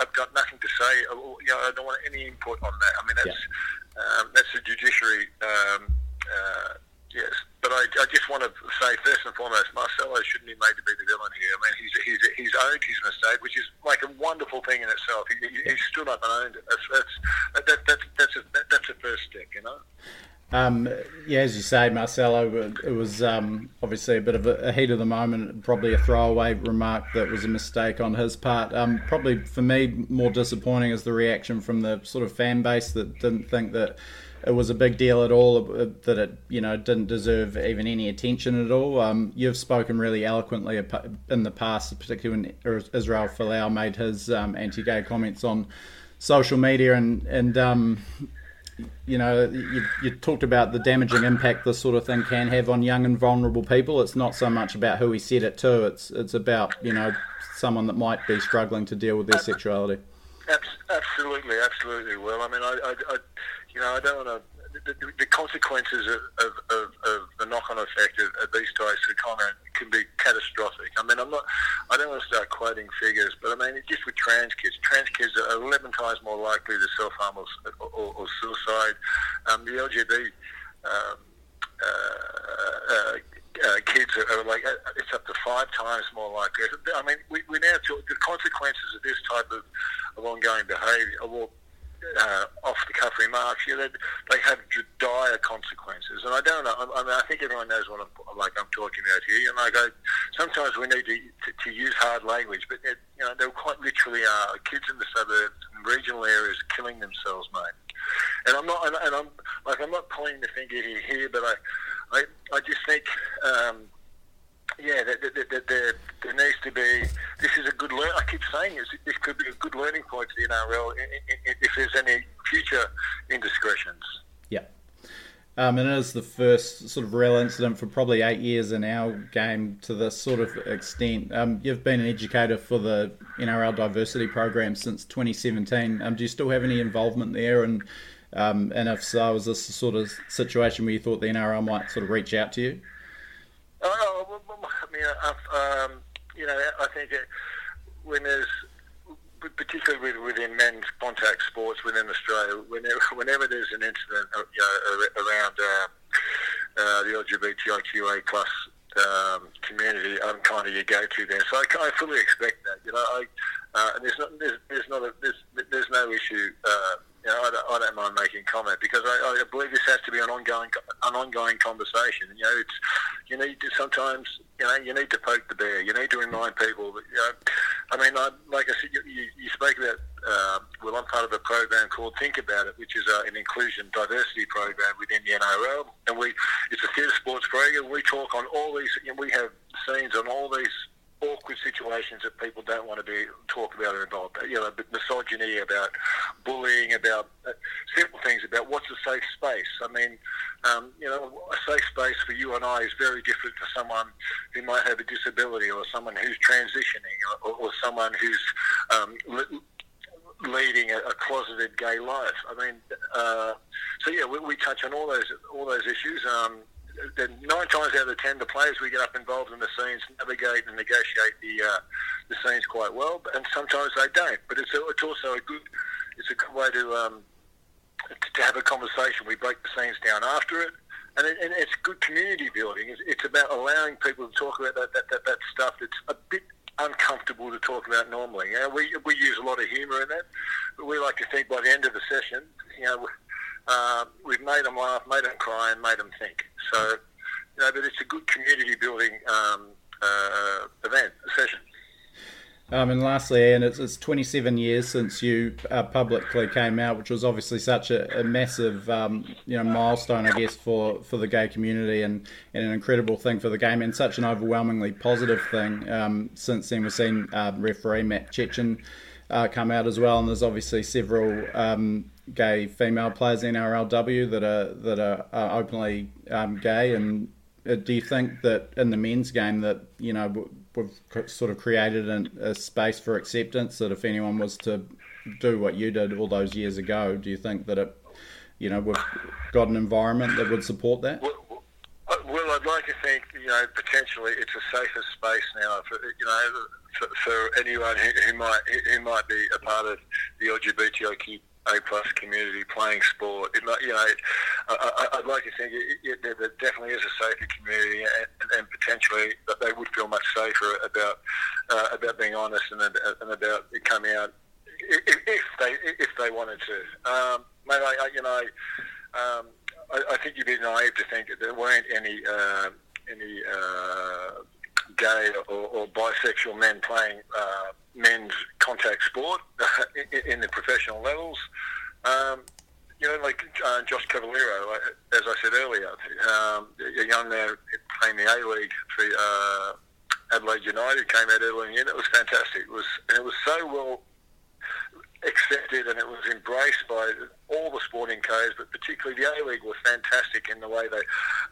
I've got nothing to say. You know, I don't want any input on that. I mean, that's, yeah. um, that's the judiciary, um, uh, yes. But I, I just want to say first and foremost, Marcelo shouldn't be made to be the villain here. I mean, he's he's he's owned his mistake, which is like a wonderful thing in itself. He, he, stood up and owned it. That's that's that, that, that's a, that, that's a first step, you know. Um, yeah, as you say, Marcelo, it was um, obviously a bit of a, heat of the moment, probably a throwaway remark that was a mistake on his part. Um, probably for me, more disappointing is the reaction from the sort of fan base that didn't think that it was a big deal at all that it you know didn't deserve even any attention at all. Um, you've spoken really eloquently in the past, particularly when Israel Folau made his um, anti-gay comments on social media, and and um, you know you, you, talked about the damaging impact this sort of thing can have on young and vulnerable people. It's not so much about who he said it to; it's it's about you know someone that might be struggling to deal with their sexuality. Absolutely, absolutely. Well, I mean, I, I, I you know, I don't want to. The, the, consequences of, of, of, of, the knock-on effect of, of these types of comment can be catastrophic. I mean, I'm not. I don't want to start quoting figures, but I mean, just with trans kids, trans kids are 11 times more likely to self-harm or, or, or suicide. Um, the LGBT um, uh, uh, uh, kids are, are, like uh, it's up to five times more likely. I mean, we, we now talk, the consequences of this type of, of ongoing behaviour. Uh, off the cuff remarks, yeah, they, they have dire consequences. And I don't know. I, I mean, I think everyone knows what I'm like. I'm talking about here. And I, sometimes we need to, to, to use hard language, but it, you know, there quite literally are kids in the suburbs and regional areas killing themselves, mate. And I'm not, and, and I'm like, I'm not pointing the finger here, here but I, I, I just think. Um, yeah, there, there, there, there, needs to be. This is a good learn. I keep saying this. This could be a good learning point for the NRL if there's any future indiscretions. Yeah. Um, and it is the first sort of real incident for probably eight years in our game to this sort of extent. Um, you've been an educator for the NRL diversity program since 2017. Um, do you still have any involvement there? And um, and if so, is this the sort of situation where you thought the NRL might sort of reach out to you? Oh, I mean, um, you know, I think when there's particularly within men's contact sports within Australia, whenever, whenever there's an incident uh, you know, around uh, uh, the LGBTIQA plus um, community, I'm kind of your go-to there. So I, I fully expect that. You know, I, uh, and there's not there's, there's not a, there's, there's no issue. You know, I don't, I don't mind making comment because I, I believe this has to be an ongoing an ongoing conversation. You know, it's you need to sometimes you know you need to poke the bear. You need to remind people that you know. I mean, I, like I said, you, you, you spoke about. Uh, well, I'm part of a program called Think About It, which is uh, an inclusion diversity program within the NRL, and we it's a theatre sports program. We talk on all these. You know, we have scenes on all these awkward situations that people don't want to be talk about or involved. You know, misogyny, about bullying, about uh, simple things about what's a safe space. I mean, um, you know, a safe space for you and I is very different to someone who might have a disability or someone who's transitioning or, or someone who's um, leading a, a, closeted gay life. I mean, uh, so yeah, we, we, touch on all those all those issues. Um, the nine times out of ten, the players we get up involved in the scenes navigate and negotiate the uh, the scenes quite well, and sometimes they don't. But it's a, it's also a good it's a good way to um, to have a conversation. We break the scenes down after it, and, it, and it's good community building. It's, it's, about allowing people to talk about that, that, that, that stuff that's a bit uncomfortable to talk about normally. You know, we we use a lot of humour in that, but we like to think by the end of the session, you know uh, we've made them laugh, made them cry, and made them think. So, you know, but it's a good community building um, uh, event, session. Um, and lastly, Ian, it's, it's 27 years since you uh, publicly came out, which was obviously such a, a massive, um, you know, milestone, I guess, for, for the gay community and, and an incredible thing for the game, and such an overwhelmingly positive thing. Um, since then, we've seen uh, referee Matt Cecchin uh, come out as well, and there's obviously several um, gay female players in RLW that are that are openly um, gay. And uh, do you think that in the men's game that you know we've sort of created an, a space for acceptance that if anyone was to do what you did all those years ago, do you think that it, you know, we've got an environment that would support that? Well, well I'd like to think, you know, potentially it's a safer space now for, you know, for, for anyone who, who might who might be a part of the LGBTIQ a plus community playing sport. It, you know, I, would like to think it, it, there definitely is a safer community, and, and, potentially that they would feel much safer about uh, about being honest and, and about coming out if, if they if they wanted to. Um, mate, I, you know, um, I, I, think you'd be naive to think that there weren't any uh, any uh, gay or, or, bisexual men playing uh, men's contact sport in the professional levels. Um, you know, like uh, Josh Cavallo, as I said earlier, um, a young man playing the A League for uh, Adelaide United came out early in. the year. It was fantastic. It was and it was so well accepted and it was embraced by all the sporting codes, but particularly the A League was fantastic in the way they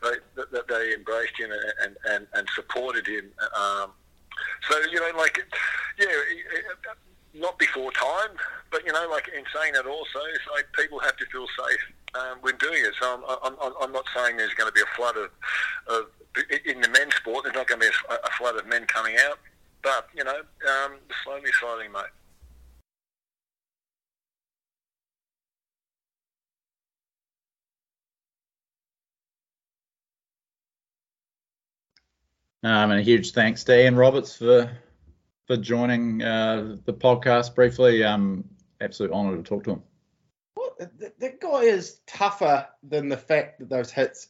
they, they, they embraced him and, and, and supported him. Um, so you know, like, yeah, not before time, but you know, like in saying that also, it's like people have to feel safe um, when doing it. So I'm, I'm, I'm not saying there's going to be a flood of, of in the men's sport. There's not going to be a, a flood of men coming out, but you know, um, slowly sliding, mate. Um, and a huge thanks to Ian Roberts for for joining uh, the podcast briefly. Um, absolute honour to talk to him. What, the, the guy is tougher than the fact that those hits.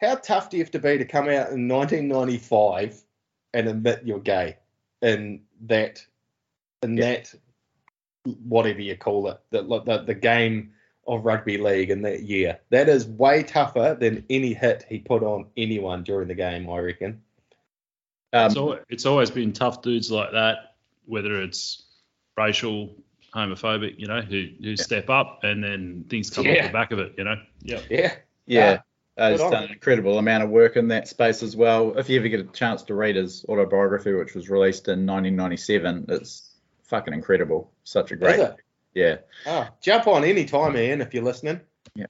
How tough do you have to be to come out in 1995 and admit you're gay in that in yeah. that whatever you call it the, the the game of rugby league in that year? That is way tougher than any hit he put on anyone during the game. I reckon. Um, so it's always been tough dudes like that, whether it's racial, homophobic, you know, who, who yeah. step up and then things come yeah. off the back of it, you know. Yeah. Yeah. Yeah. Uh, he's done an incredible amount of work in that space as well. If you ever get a chance to read his autobiography, which was released in 1997, it's fucking incredible. Such a great. Yeah. Oh, jump on any time, Ian, if you're listening. Yeah.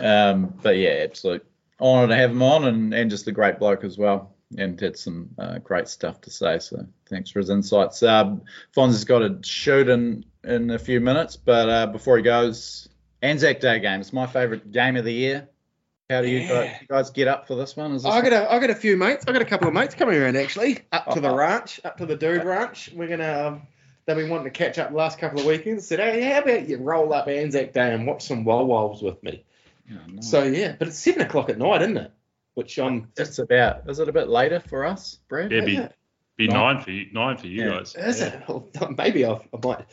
Um, but yeah, absolute honour to have him on and, and just a great bloke as well and had some uh, great stuff to say. So thanks for his insights. Um, Fonz has got a shoot in in a few minutes, but uh, before he goes, Anzac Day game. It's my favourite game of the year. How do you, yeah. guys, you, guys, get up for this one? This I got a, I got a few mates. I got a couple of mates coming around actually up to the oh. ranch, up to the Dude Ranch. We're gonna. Um, they've been wanting to catch up the last couple of weekends. Said, hey, how about you roll up Anzac Day and watch some Wol Wols with me? Oh, nice. So yeah, but it's seven o'clock at night, isn't it? Which I'm just about. Is it a bit later for us, Brad? Yeah, be, be nine. for you, nine for you yeah. guys. Is yeah. it? Well, maybe I've, I might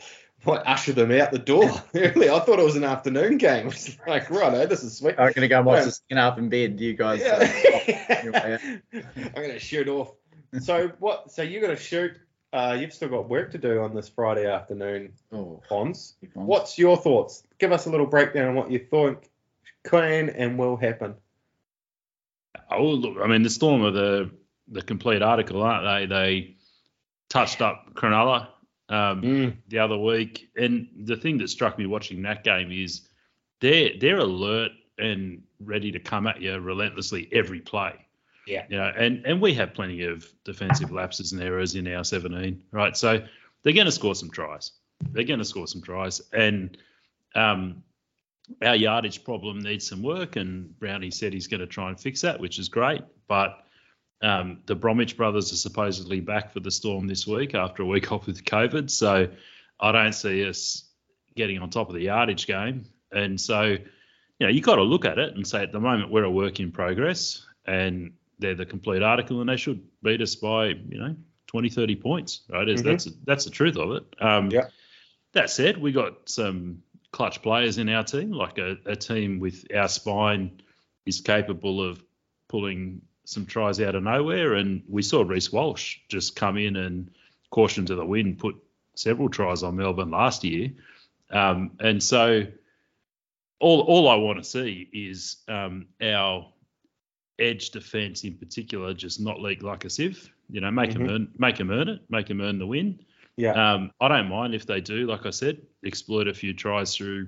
might usher them out the door early. I thought it was an afternoon game. It's like, right, this is sweet. I'm gonna go and watch the skin up in bed. You guys. Yeah. Uh, I'm gonna shoot off. So what? So you're gonna shoot. Uh, you've still got work to do on this Friday afternoon, oh, Fonz. What's your thoughts? Give us a little breakdown on what you think can and will happen. Oh, look, I mean, the Storm are the the complete article, aren't they? They touched up Cronulla um, mm. the other week, and the thing that struck me watching that game is they're they're alert and ready to come at you relentlessly every play. Yeah. You know, and and we have plenty of defensive lapses and errors in our 17, right? So they're going to score some tries. They're going to score some tries, and um, our yardage problem needs some work, and Brownie said he's going to try and fix that, which is great. But um, the Bromwich brothers are supposedly back for the Storm this week after a week off with COVID, so I don't see us getting on top of the yardage game. And so, you know, you got to look at it and say at the moment we're a work in progress, and they're the complete article, and they should beat us by you know 20, 30 points, right? Is Mhm. That's that's the truth of it. Um, Yeah. That said, we got some clutch players in our team, like a, a team with our spine is capable of pulling some tries out of nowhere. And we saw Reece Walsh just come in and caution to the wind, put several tries on Melbourne last year. Um, and so all all I want to see is um, our edge defence in particular just not leak like a sieve. You know, make them Mhm. earn make them earn it, make them earn the win. Yeah. Um, I don't mind if they do, like I said, exploit a few tries through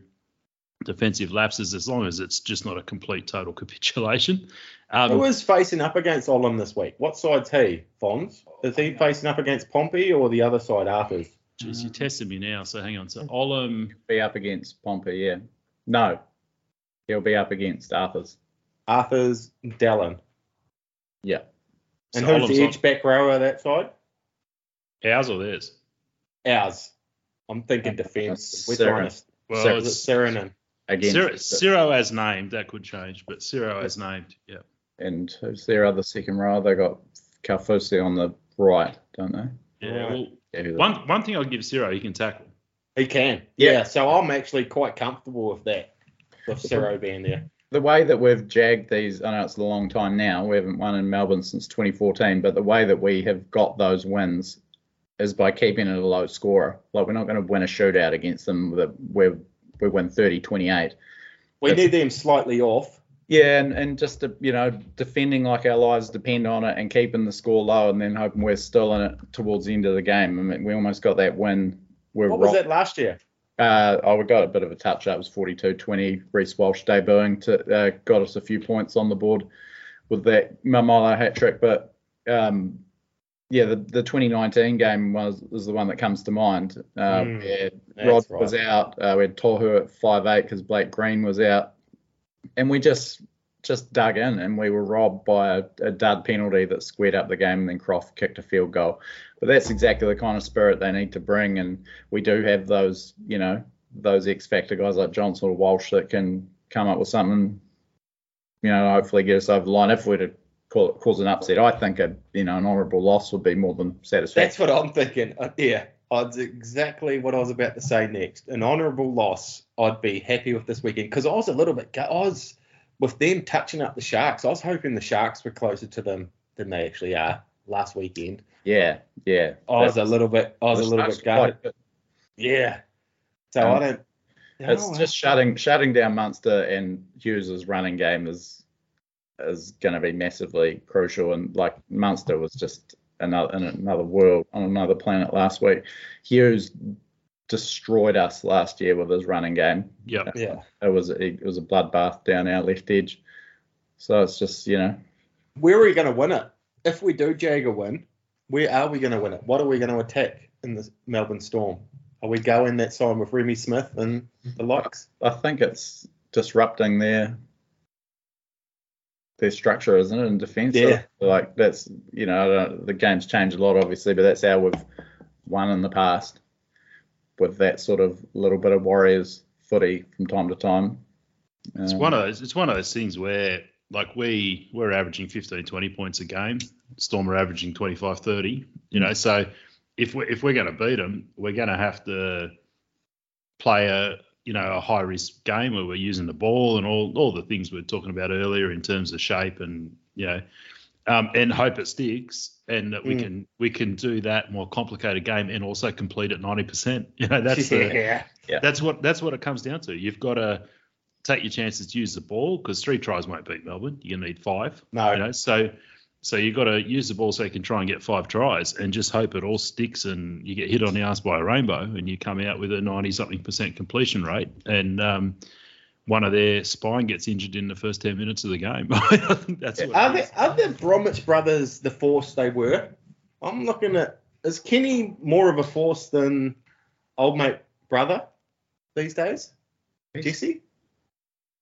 defensive lapses as long as it's just not a complete total capitulation. Um, Who is facing up against Olam this week? What side's he, Fons? Is he facing up against Pompey or the other side, Arthurs? Jeez, you're testing me now, so hang on. So Olam, Be up against Pompey, yeah. No, he'll be up against Arthur's. Arthurs, Dallin. Yeah. And so who's the Olam's on- edge back rower that side? ours or theirs? Ours. I'm thinking defence. We're Sarah. trying. Well, Sarah. It's Saranen? Against Ciro, Ciro as named, that could change, but Ciro as named, yeah. and who's their other second row? They got Kaufusi on the right, don't they? Yeah, Right. well, Yeah, one one thing I'll give Ciro, he can tackle. He can. Yeah. Yeah. So I'm actually quite comfortable with that. With Ciro being there. the way that we've jagged these, I know it's a long time now. We haven't won in Melbourne since 2014, but the way that we have got those wins is by keeping it a low scorer. Like we're not going to win a shootout against them that we we win 30-28. We That's- need them slightly off. Yeah, and, and just to, you know defending like our lives depend on it and keeping the score low and then hoping we're still in it towards the end of the game. I mean, we almost got that win. We're What was that last year? Uh, oh, we got a bit of a touch up. It was 42-20. Reece Walsh debuting to uh, got us a few points on the board with that Mamalo hat trick. But um, yeah, the, the 2019 game was, was the one that comes to mind. Uh, Mm, Rod right. was out. Uh, we had Tohu at five-eighth because Blake Green was out, and we just just dug in and we were robbed by a, a dud penalty that squared up the game and then Croft kicked a field goal. But that's exactly the kind of spirit they need to bring and we do have those, you know, those X factor guys like Johnson or Walsh that can come up with something, you know, hopefully get us over the line. If we're to call cause an upset, I think a you know an honourable loss would be more than satisfactory. That's what I'm thinking. Uh, yeah, that's exactly what I was about to say next. An honourable loss, I'd be happy with this weekend because I was a little bit. I was with them touching up the Sharks. I was hoping the Sharks were closer to them than they actually are last weekend. yeah, yeah. I was a little bit. I was a little bit gutted. Yeah. So Um, I don't. It's just shutting shutting down Munster and Hughes's running game is is going to be massively crucial. And like Munster was just another in another world on another planet last week. Hughes destroyed us last year with his running game. Yep. Yeah. It was it was a bloodbath down our left edge. So it's just you know Where are we going to win it? If we do Jag a win, where are we going to win it? What are we going to attack in the Melbourne Storm? Are we going that side with Remy Smith and the likes? I think it's disrupting their their structure, isn't it, in defence? Yeah. Like that's you know the game's changed a lot, obviously, but that's how we've won in the past with that sort of little bit of Warriors footy from time to time. It's Um, one of those. It's one of those things where, like, we we're averaging 15, 20 points a game. Storm are averaging 25, 30. You know, so if we if we're going to beat them, we're going to have to play a you know a high risk game where we're using the ball and all all the things we are talking about earlier in terms of shape and you know. Um, and hope it sticks, and that we Mm. can we can do that more complicated game and also complete at ninety percent. You know, that's the yeah. that's what that's what it comes down to. You've got to take your chances to use the ball because three tries won't beat Melbourne. You're gonna need five. No. You know, so so you've got to use the ball so you can try and get five tries and just hope it all sticks and you get hit on the ass by a rainbow and you come out with a ninety something percent completion rate and um, one of their spine gets injured in the first ten minutes of the game. I think that's what Are it the, is. are the Bromwich brothers the force they were? I'm looking at is Kenny more of a force than old mate brother these days? Jesse?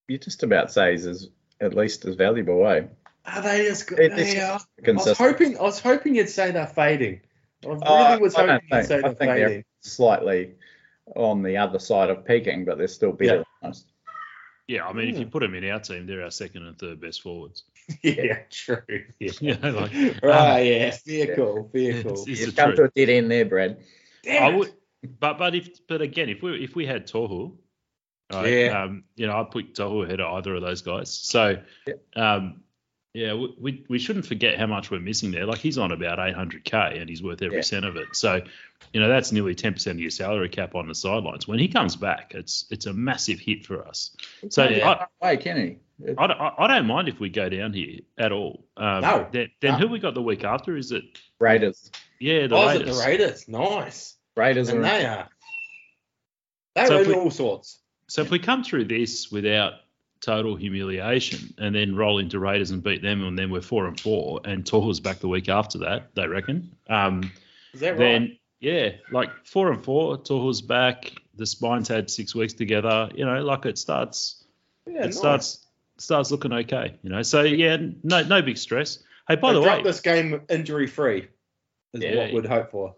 You just about say he's as, at least as valuable, eh? Are they as good? It- They it's are. I was hoping I was hoping you'd say they're fading. I really Oh, was I hoping you'd think- say I they're think they're- fading. Slightly on the other side of peaking, but they're still better Yeah. than most. Yeah, I mean, if you Hmm. put them in our team, they're our second and third best forwards. Yeah, true. Yeah, you know, like, Right, um, yeah, vehicle, vehicle. It's, it's You've the come truth. to a dead end there, Brad. Damn I it. would, but but if but again, if we if we had Tohu, right, Yeah. um, you know, I'd put Tohu ahead of either of those guys. So, um, yeah, we, we we shouldn't forget how much we're missing there. Like he's on about 800k and he's worth every Yeah. cent of it. So, you know, that's nearly 10% of your salary cap on the sidelines. When he comes back, it's it's a massive hit for us. So Yeah. I, Hey, can he? I, don't- I, I don't mind if we go down here at all. Um, No. Then, then No. who we got the week after? Is it Raiders. yeah the Oh, is it Raiders? the Raiders? Nice. Raiders And are they are. They're So in we- all sorts. So if we come through this without total humiliation and then roll into Raiders and beat them and then we're four and four and Tohu's back the week after that, they reckon. Um, Is that then right? yeah, like four and four, Tohu's back. The spines had six weeks together. You know, like it starts, Yeah, it nice. starts starts looking okay. You know, so yeah, no no big stress. Hey, by They the way, this game injury free. Is Yeah. what we'd hope for.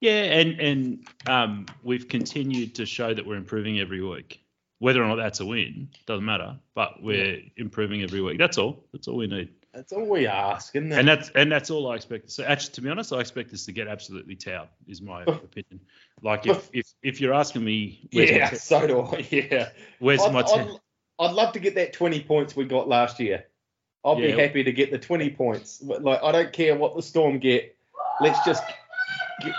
Yeah, and and um, we've continued to show that we're improving every week. Whether or not that's a win doesn't matter, but we're improving every week. That's all. That's all we need, That's all we ask, isn't it? and that's and that's all I expect. So actually, to be honest, I expect us to get absolutely towed. Is my oh. opinion. Like if if, if you're asking me, yeah, my so do I. Yeah. where's I'd, my I'd, I'd love to get that 20 points we got last year. I'll Yeah. be happy to get the 20 points. Like I don't care what the Storm get. Let's just get.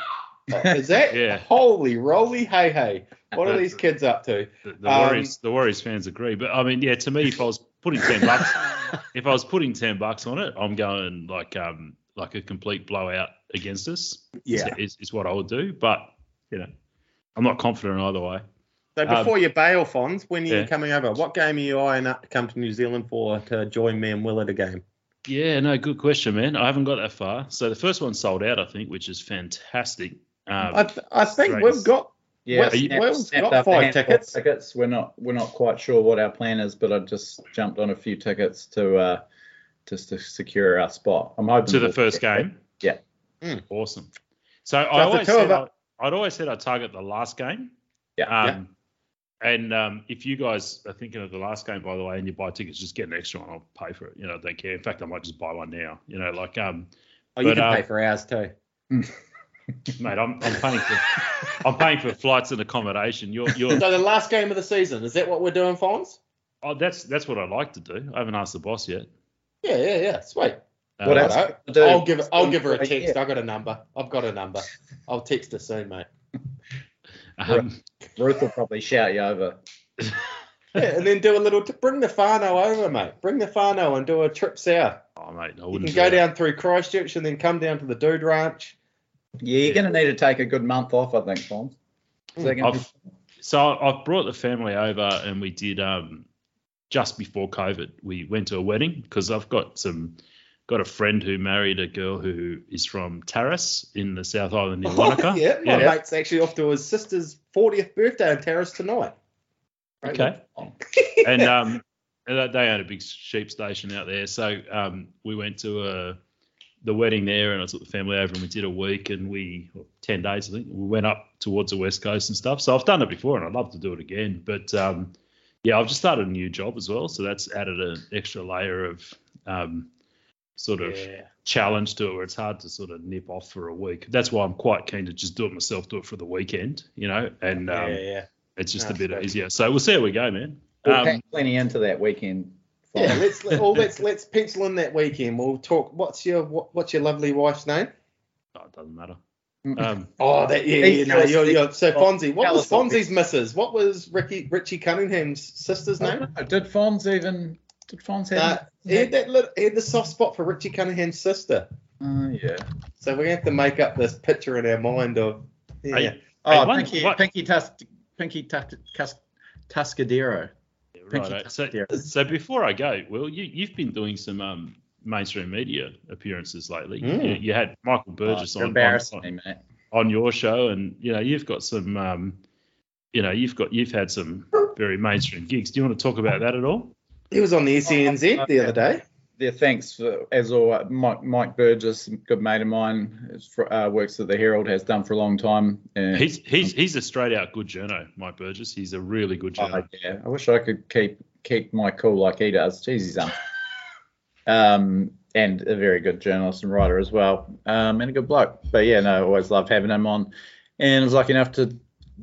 Oh, is that? Yeah. Holy roly hey hey! What are these kids up to? the, the um, Warriors the Warriors fans agree, but I mean, yeah, to me, if I was putting ten bucks, if I was putting ten bucks on it, I'm going like um like a complete blowout against us. Yeah. is, is what I would do. But you know, I'm not confident either way. So before you bail, Fonz, when are you Um, coming over? What game are you eyeing up to come to New Zealand for to join me and Will at a game? Yeah, no, good question, man. I haven't got that far. So the first one sold out, I think, which is fantastic. Um, I, th- I think Raiders. we've got. Yeah, Well, snapped- Will's got five tickets. Tickets. We're not we're not quite sure what our plan is, but I just jumped on a few tickets to uh, just to secure our spot. I'm hoping to the first get game. Yeah. Mm. Awesome. So I always said of, I, I'd always said I'd target the last game. Yeah. Um, And um, if you guys are thinking of the last game, by the way, and you buy tickets, just get an extra one. I'll pay for it. You know, I don't care. In fact, I might just buy one now. You know, like um, Oh, you But, can uh, pay for ours too. mate, I'm, I'm paying for I'm paying for flights and accommodation. You're you're So the last game of the season is that what we're doing, Fonz? oh, that's that's what I'd like to do. I haven't asked the boss yet. Yeah, yeah, yeah. Sweet. Uh, What else? I'll give I'll give her a Yeah. text. I got a number. I've got a number. I'll text her soon, mate. Um, Ruth will probably shout you over. Yeah, and then do a little. bring the whānau over, mate. Bring the whānau and do a trip south. oh, mate, I You wouldn't can do go that. down through Christchurch and then come down to the Dude Ranch. Yeah, you're going to need to take a good month off, I think, Fons. Is that gonna be- so I've brought the family over and we did um, just before COVID. We went to a wedding because I've got some got a friend who married a girl who is from Tarras in the South Island near Wanaka. yeah, my Yeah. mate's actually off to his sister's 40th birthday in Tarras tonight. Okay. and um, they- they own a big sheep station out there. So um, we went to a, the wedding there, and I took the family over, and we did a week, and we ten days, I think. We went up towards the west coast and stuff. So I've done it before, and I'd love to do it again. But um, yeah, I've just started a new job as well, so that's added an extra layer of um, sort of Yeah. challenge to it, where it's hard to sort of nip off for a week. That's why I'm quite keen to just do it myself, do it for the weekend, you know, and um, yeah, yeah. it's just No, a bit easier. So we'll see how we go, man. We'll Um, pack plenty into that weekend. Fons. Yeah, let's let, well, let's let's pencil in that weekend. We'll talk. What's your what, what's your lovely wife's name? Oh, it doesn't matter. Um, Oh, that yeah, yeah, no, you're, you're, so Fonzie. What was Fonzie's missus? What was Ricky Richie Cunningham's sister's name? know, Did Fons even? Did Fons have? Uh, he had that little, he had the soft spot for Richie Cunningham's sister. Oh, yeah. So we have to make up this picture in our mind of yeah. Hey, Oh, one- Pinky, what- Pinky, Tus- Pinky Tus- Cus- Tuscadero. Pinky right. So, Tuscadero. so before I go, Will, you, you've been doing some um, mainstream media appearances lately. Mm. You, you had Michael Oh, Burgess you're on, embarrassing on, me, mate. on your show, and you know you've got some, um, you know, you've got you've had some very mainstream gigs. Do you want to talk about that at all? He was on the SENZ the other day. Yeah, thanks for, as always. Mike, Mike Burgess, good mate of mine, for, uh, works at the Herald, has done for a long time. And, He's he's he's a straight out good journo, Mike Burgess. He's a really good Oh, journo. yeah, I wish I could keep keep my cool like he does. Jeez, he's um, um, and a very good journalist and writer as well, um, and a good bloke. But yeah, no, always loved having him on, and I was lucky enough to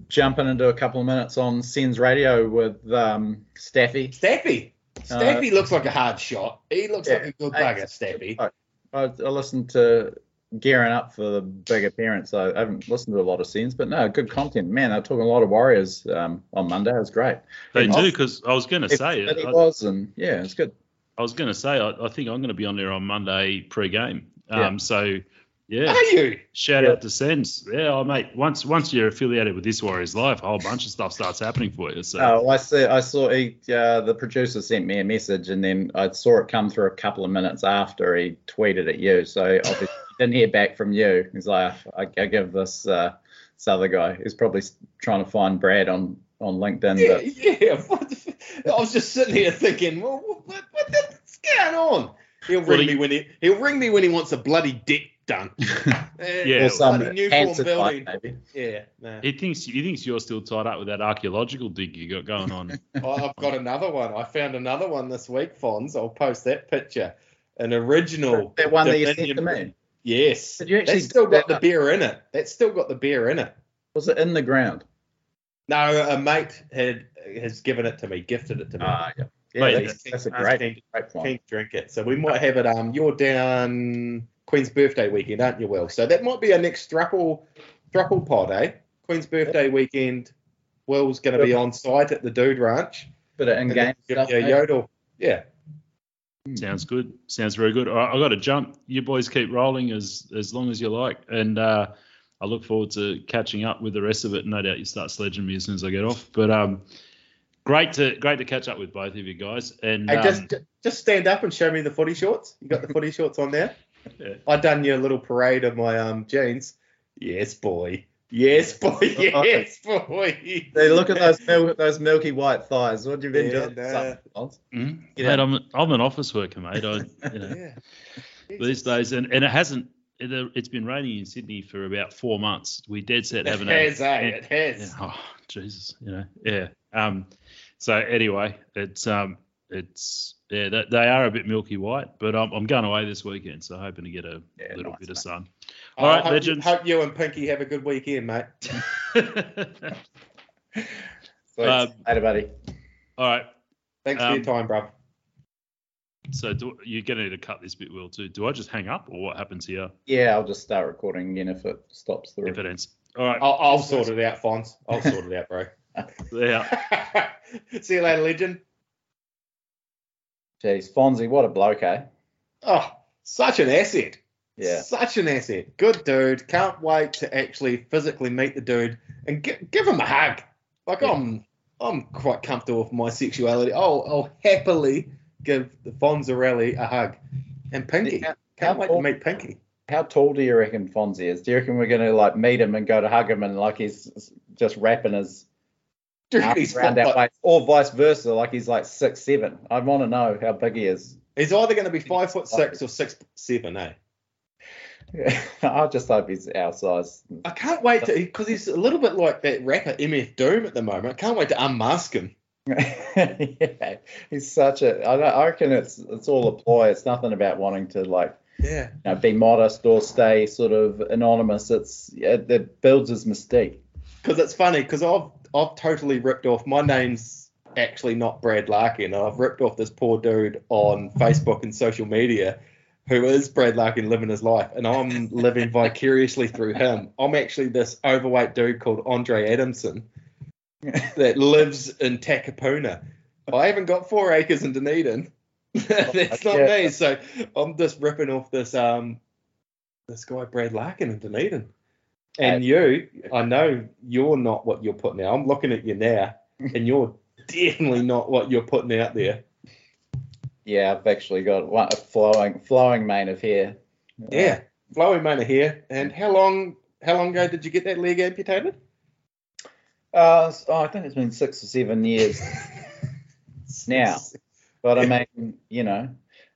jump in and do a couple of minutes on SENZ Radio with um, Staffy. Staffy. Staffy looks like a hard shot. He looks Yeah. like a good Hey, bugger, Staffy. I, I listened to gearing up for the big appearance. I haven't listened to a lot of SENZ, but no, good content. Man, they're talking a lot of Warriors um, on Monday. It was great. They Yeah. do because I was going to say It, I, it was, and yeah, it's good. I was going to say I, I think I'm going to be on there on Monday pre-game. Yeah. Um, so yeah, Are you? shout Yeah. out to SENZ. Yeah, oh, mate. Once once you're affiliated with this Warriors Life, a whole bunch of stuff starts happening for you. So Oh, I see. I saw he, uh, the producer sent me a message, and then I saw it come through a couple of minutes after he tweeted at you. So obviously he didn't hear back from you. He's like, I, I give this uh, this other guy. He's probably trying to find Brad on on LinkedIn. Yeah, But yeah. What the f- I was just sitting here thinking, well, what, what, what's going on? He'll Well, ring he- me when he he'll ring me when he wants a bloody dick done. Yeah, or some new form cancer building. type, maybe. Yeah, nah. he thinks he thinks you're still tied up with that archaeological dig you got going on. I- I've got another one. I found another one this week, Fonz. I'll post that picture. An original. That one that you sent to me. Yes. Did you actually That's still got that? the beer in it. That's still got the beer in it. Was it in the ground? No, a mate had has given it to me, gifted it to me. Ah, yeah. Yeah, Mate, that's, that's a great, keen- great point. Keen to drink it. So we might have it. Um, you're down Queen's birthday weekend, aren't you, Will? So that might be our next thruple thruple pod, eh? Queen's birthday weekend. Will's going to be on site at the Dude Ranch. Bit of in-game Give stuff. you a mate. yodel. Yeah. Sounds good. Sounds very good. All right, I got to jump. You boys keep rolling as as long as you like, and uh, I look forward to catching up with the rest of it. No doubt you start sledging me as soon as I get off. But um, great to great to catch up with both of you guys. And Hey, um, just just stand up and show me the footy shorts. You got the footy shorts on there? Yeah. I done your little parade of my um jeans. Yes, boy. Yes, boy. Yes, boy. Hey, look at those mil- those milky white thighs. What have you been Yeah, doing? nah. Something else? mm, Get mate, out. I'm I'm an office worker, mate. I, you know, Yeah. these days, and, and it hasn't. It, it's been raining in Sydney for about four months. We dead set It haven't has, had. eh? It has. Yeah, oh Jesus, you know, yeah. Um, so anyway, it's um, it's yeah, they, they are a bit milky white, but I'm, I'm going away this weekend, so hoping to get a Yeah, little nice, bit of mate. sun. I All right, hope, legends. Hope you and Pinky have a good weekend, mate. Sweet. Um, Later, buddy. All right, Thanks for Um, your time, bro. so do, you're going to need to cut this bit, Will, too. Do I just hang up, or what happens here Yeah, I'll just start recording again if it stops the if it ends? All right, I'll, I'll sort it out, Fonz. I'll sort it out, bro. Yeah. See you later, legend. Jeez, Fonzie, what a bloke, eh? Oh, such an asset. Yeah. Such an asset. Good dude. Can't wait to actually physically meet the dude and gi- give him a hug. Like Yeah. I'm, I'm quite comfortable with my sexuality. I'll, I'll happily give the Fonzarelli a hug. And Pinky. How- Can't how wait to meet Pinky. How tall do you reckon Fonzie is? Do you reckon we're gonna like meet him and go to hug him and like he's just wrapping his Dude, arms he's, around got, our like- or vice versa, like he's like six seven? I want to know how big he is. he's either going to be five foot six or six seven, eh? I just hope he's our size. I can't wait to because he's a little bit like that rapper MF Doom at the moment. I can't wait to unmask him. yeah, he's such a. I, don't- I reckon it's it's all a ploy. It's nothing about wanting to like Yeah. you know, be modest or stay sort of anonymous. It's it, it builds his mystique. Because it's funny because I've I've totally ripped off. My name's actually not Brad Larkin. I've ripped off this poor dude on Facebook and social media, who is Brad Larkin living his life, and I'm living vicariously through him. I'm actually this overweight dude called Andre Adamson that lives in Takapuna. I haven't got four acres in Dunedin. That's not Yeah. me. So I'm just ripping off this um this guy Brad Larkin in Dunedin. And you, I know you're not what you're putting out. I'm looking at you now, and you're definitely not what you're putting out there. Yeah, I've actually got one, a flowing flowing mane of hair. Yeah, flowing mane of hair. And how long? How long ago did you get that leg amputated? Uh, so I think it's been six or seven years now. But I mean, you know,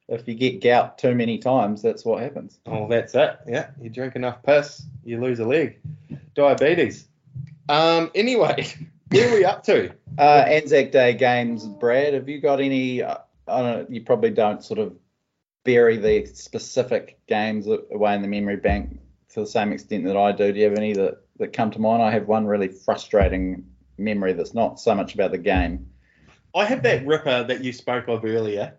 if you get gout too many times, that's what happens. Oh, that's it. Yeah, you drink enough piss, you lose a leg. Diabetes. Um. Anyway, where are we up to? Uh, Anzac Day games, Brad. Have you got any? Uh, I don't. know, You probably don't sort of bury the specific games away in the memory bank to the same extent that I do. Do you have any that, that come to mind? I have one really frustrating memory that's not so much about the game. I have that ripper that you spoke of earlier,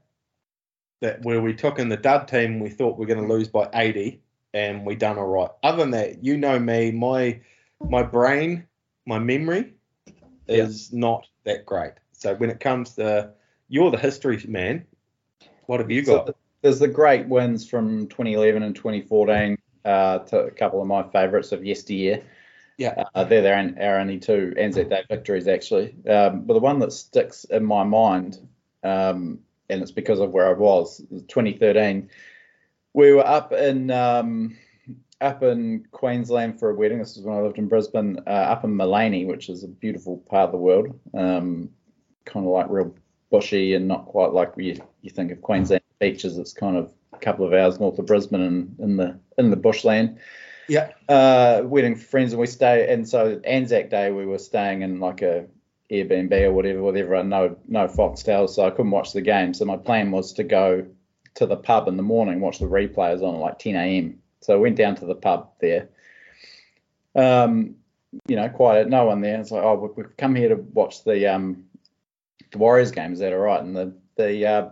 that where we took in the dub team, we thought we are going to lose by 80, and we done all right. Other than that, you know me, my my brain, my memory is not that great. So when it comes to you're the history man, what have you got? So there's the great wins from 2011 and 2014 uh, to a couple of my favourites of yesteryear. Yeah, uh, they're their, our only two Anzac Day victories actually. Um, but the one that sticks in my mind, um, and it's because of where I was, 2013. We were up in um, up in Queensland for a wedding. This is when I lived in Brisbane, uh, up in Maleny, which is a beautiful part of the world. Um, kind of like real bushy and not quite like you, you think of Queensland beaches. It's kind of a couple of hours north of Brisbane and in the in the bushland. Yeah. Uh, wedding for friends, and we stay. And so Anzac Day, we were staying in like a Airbnb or whatever, whatever. No, no Foxtel, so I couldn't watch the game. So my plan was to go to the pub in the morning, watch the replays on at like 10 a.m. So I went down to the pub there. Um, you know, quiet, no one there. It's like, oh, we've come here to watch the um, the Warriors game. Is that all right? And the the uh,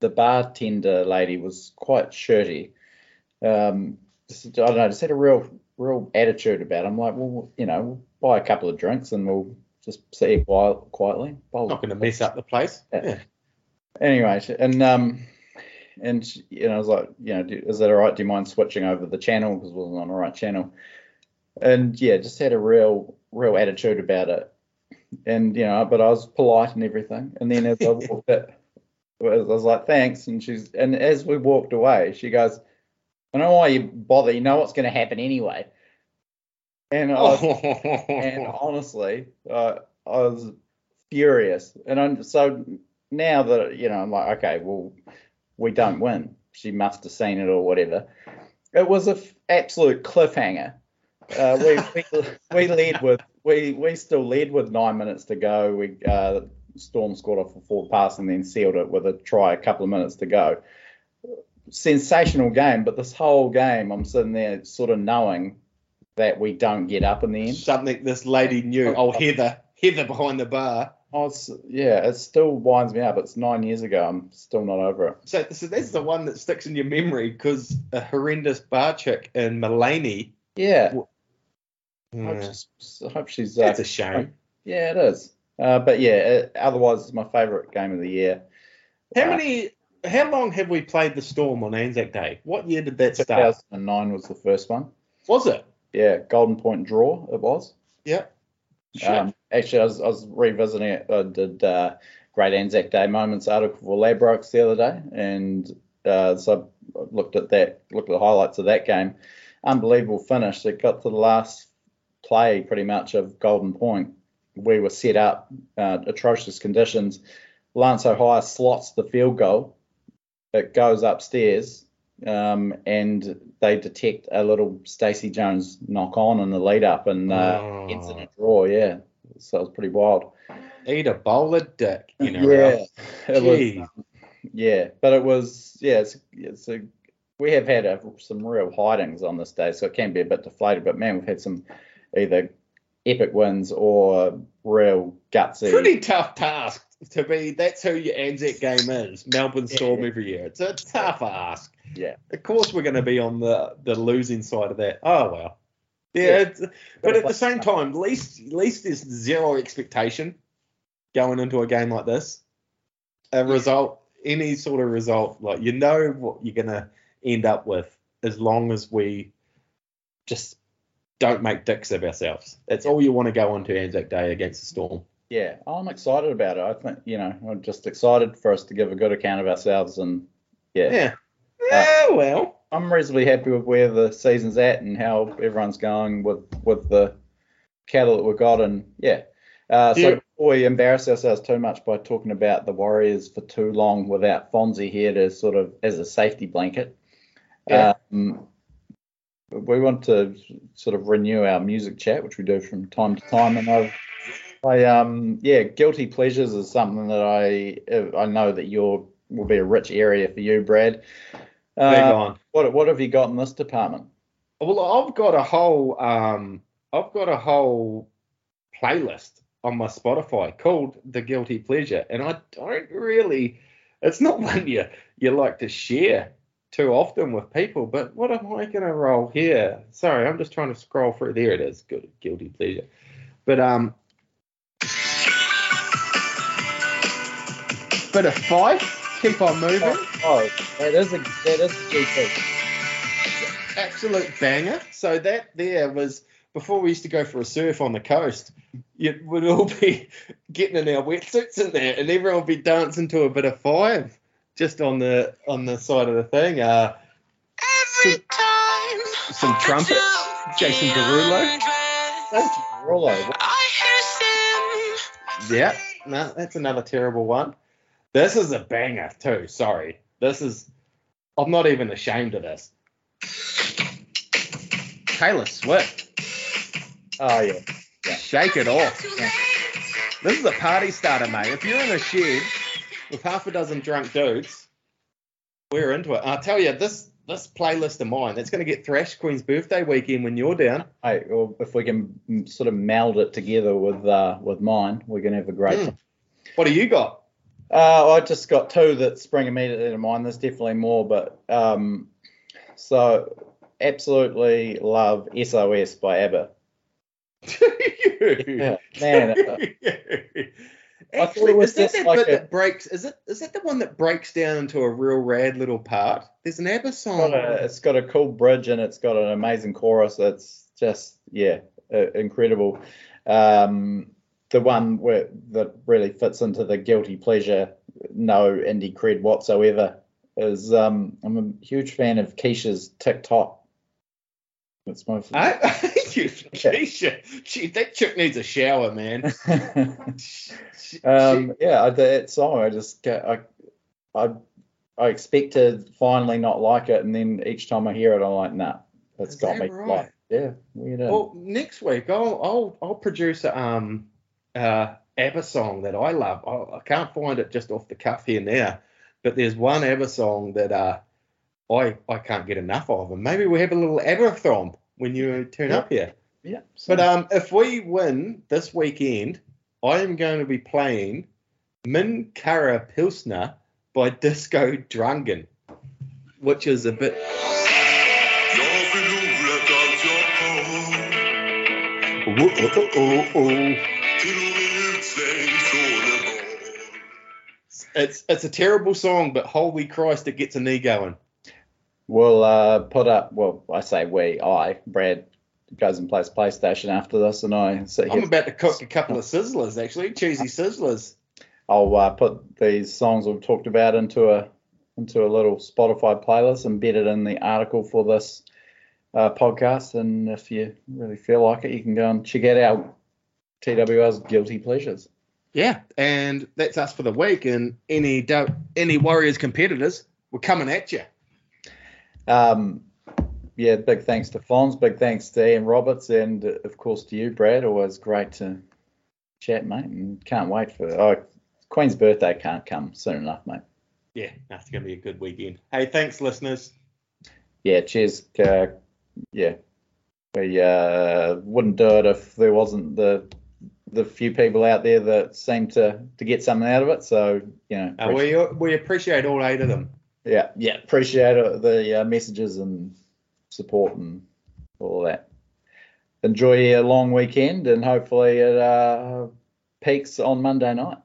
the bartender lady was quite shirty. Um, just, I don't know, just had a real real attitude about it. I'm like, well, you know, buy a couple of drinks and we'll just sit here quiet, quietly. Bowl Not going to mess up the place. Yeah. yeah. Anyway, and um, and you know, I was like, you know, do, is that all right? Do you mind switching over the channel because it wasn't on the right channel? And yeah, just had a real, real attitude about it. And you know, but I was polite and everything. And then as I walked it, I was like, thanks. And she's, and as we walked away, she goes, I don't know why you bother. You know what's going to happen anyway. And was, and honestly, uh, I was furious. And I'm so now that you know, I'm like, okay, well, we don't win. She must have seen it or whatever. It was an f- absolute cliffhanger. Uh, we, we we led with we we still led with nine minutes to go. We uh, Storm scored off a forward pass and then sealed it with a try a couple of minutes to go. Sensational game, but this whole game I'm sitting there sort of knowing that we don't get up in the end. Something this lady knew. Oh, Heather, Heather behind the bar. Oh, it's, yeah, it still winds me up. It's nine years ago. I'm still not over it. So, so that's the one that sticks in your memory because a horrendous bar chick in Maleny. Yeah. I just, I hope she's. Uh, a shame. Yeah, it is. Uh, but yeah, it, otherwise, it's my favourite game of the year. How uh, many? How long have we played the Storm on Anzac Day? What year did that start? 2009 was the first one. Was it? Yeah, Golden Point draw. It was. Yeah. Um, actually, I was, I was, revisiting it. I did uh, Great Anzac Day Moments article for Ladbrokes the other day, and uh, so I looked at that, looked at the highlights of that game. Unbelievable finish. It got to the last play pretty much of Golden Point. We were set up, uh, atrocious conditions. Lance Hohaia slots the field goal. It goes upstairs, um, and they detect a little Stacey Jones knock on in the lead up and uh, oh. ends in a draw. Yeah, so it was pretty wild. Eat a bowl of dick, you know. Yeah, it was, yeah, but it was yeah. It's, it's a we have had a, some real hidings on this day, so it can be a bit deflated. But man, we've had some either epic wins or real gutsy. Pretty tough task to be. That's who your Anzac game is. Melbourne Storm yeah. every year. It's a tough ask. Yeah. Of course, we're going to be on the the losing side of that. Oh well. Yeah, yeah. but at the same time, at least least there's zero expectation going into a game like this. A result, any sort of result, like you know what you're going to end up with, as long as we just don't make dicks of ourselves. That's all you want to go into Anzac Day against the Storm. Yeah, I'm excited about it. I think you know, I'm just excited for us to give a good account of ourselves, and yeah, yeah, yeah. Uh, well, I'm reasonably happy with where the season's at and how everyone's going with with the cattle that we've got, and yeah, Uh, so before we embarrass ourselves too much by talking about the Warriors for too long without Fonzie here to sort of as a safety blanket, Yeah. um, we want to sort of renew our music chat, which we do from time to time. And I, I um, yeah, guilty pleasures is something that I I know that you're will be a rich area for you, Brad. Uh, what what have you got in this department? Well, I've got a whole um, I've got a whole playlist on my Spotify called The Guilty Pleasure, and I don't really. It's not one you you like to share too often with people. But what am I going to roll here? Sorry, I'm just trying to scroll through. There it is. Good guilty pleasure. But um, bit of five. Keep on moving. Oh, that is a that is a GP. absolute banger. So that there was before we used to go for a surf on the coast. You would all be getting in our wetsuits in there, and everyone would be dancing to a bit of five just on the on the side of the thing. Uh, some, some trumpet, Jason Derulo. Rollo. Yeah, no, that's another terrible one. This is a banger too. Sorry, this is. I'm not even ashamed of this. Taylor Swift. Oh yeah. Shake it off. This is a party starter, mate. If you're in a shed with half a dozen drunk dudes, we're into it. I'll tell you, this this playlist of mine, that's going to get Thrash Queen's birthday weekend when you're down. Hey, well, if we can sort of meld it together with uh, with mine, we're gonna have a great Mm. time. What do you got? Uh, I just got two that spring immediately to mind. There's definitely more, but um, so absolutely love SOS by ABBA. Yeah, man, uh, Actually, is that that like bit a- that breaks? Is it is that the one that breaks down into a real rad little part? There's an ABBA song. got, a, it's got a cool bridge and it's got an amazing chorus. It's just yeah, uh, incredible. Um, the one where that really fits into the guilty pleasure, no indie cred whatsoever, is um, I'm a huge fan of Kesha's TikTok. It's my I, Keisha, gee, that chick needs a shower, man. She- um, yeah, that song I just get I, I I expect to finally not like it, and then each time I hear it, I'm like, nah, that's got that me right? like, yeah, weird. Well, next week I'll I'll I'll produce a um uh ABBA song that I love. I, I can't find it just off the cuff here now, but there's one ABBA song that uh I I can't get enough of, and maybe we have a little ABBA-thon when you turn Yeah. up here. yeah, But um, if we win this weekend, I am going to be playing Min Kara Pilsner by Disco Drunken, which is a bit. It's it's a terrible song, but holy Christ, it gets a knee going. We'll uh, put up. Well, I say we. I Brad goes and plays PlayStation after this, and I sit I'm about to cook a couple of sizzlers, actually, cheesy sizzlers. I'll uh, put these songs we've talked about into a into a little Spotify playlist, embed it in the article for this uh, podcast, and if you really feel like it, you can go and check out our TWR's guilty pleasures. Yeah, and that's us for the week. And any do- any Warriors competitors, we're coming at you. Um, yeah, big thanks to Fons, big thanks to Ian Roberts, and uh, of course to you, Brad. Always great to chat, mate, and can't wait for oh, Queen's birthday can't come soon enough, mate. Yeah, that's going to be a good weekend. Hey, thanks, listeners. Yeah, cheers. Uh, yeah, we uh, wouldn't do it if there wasn't the the few people out there that seem to to get something out of it. So you know, Uh, we we appreciate all eight of them. yeah, yeah, appreciate the uh, messages and support and all that. Enjoy a long weekend, and hopefully it uh, peaks on Monday night.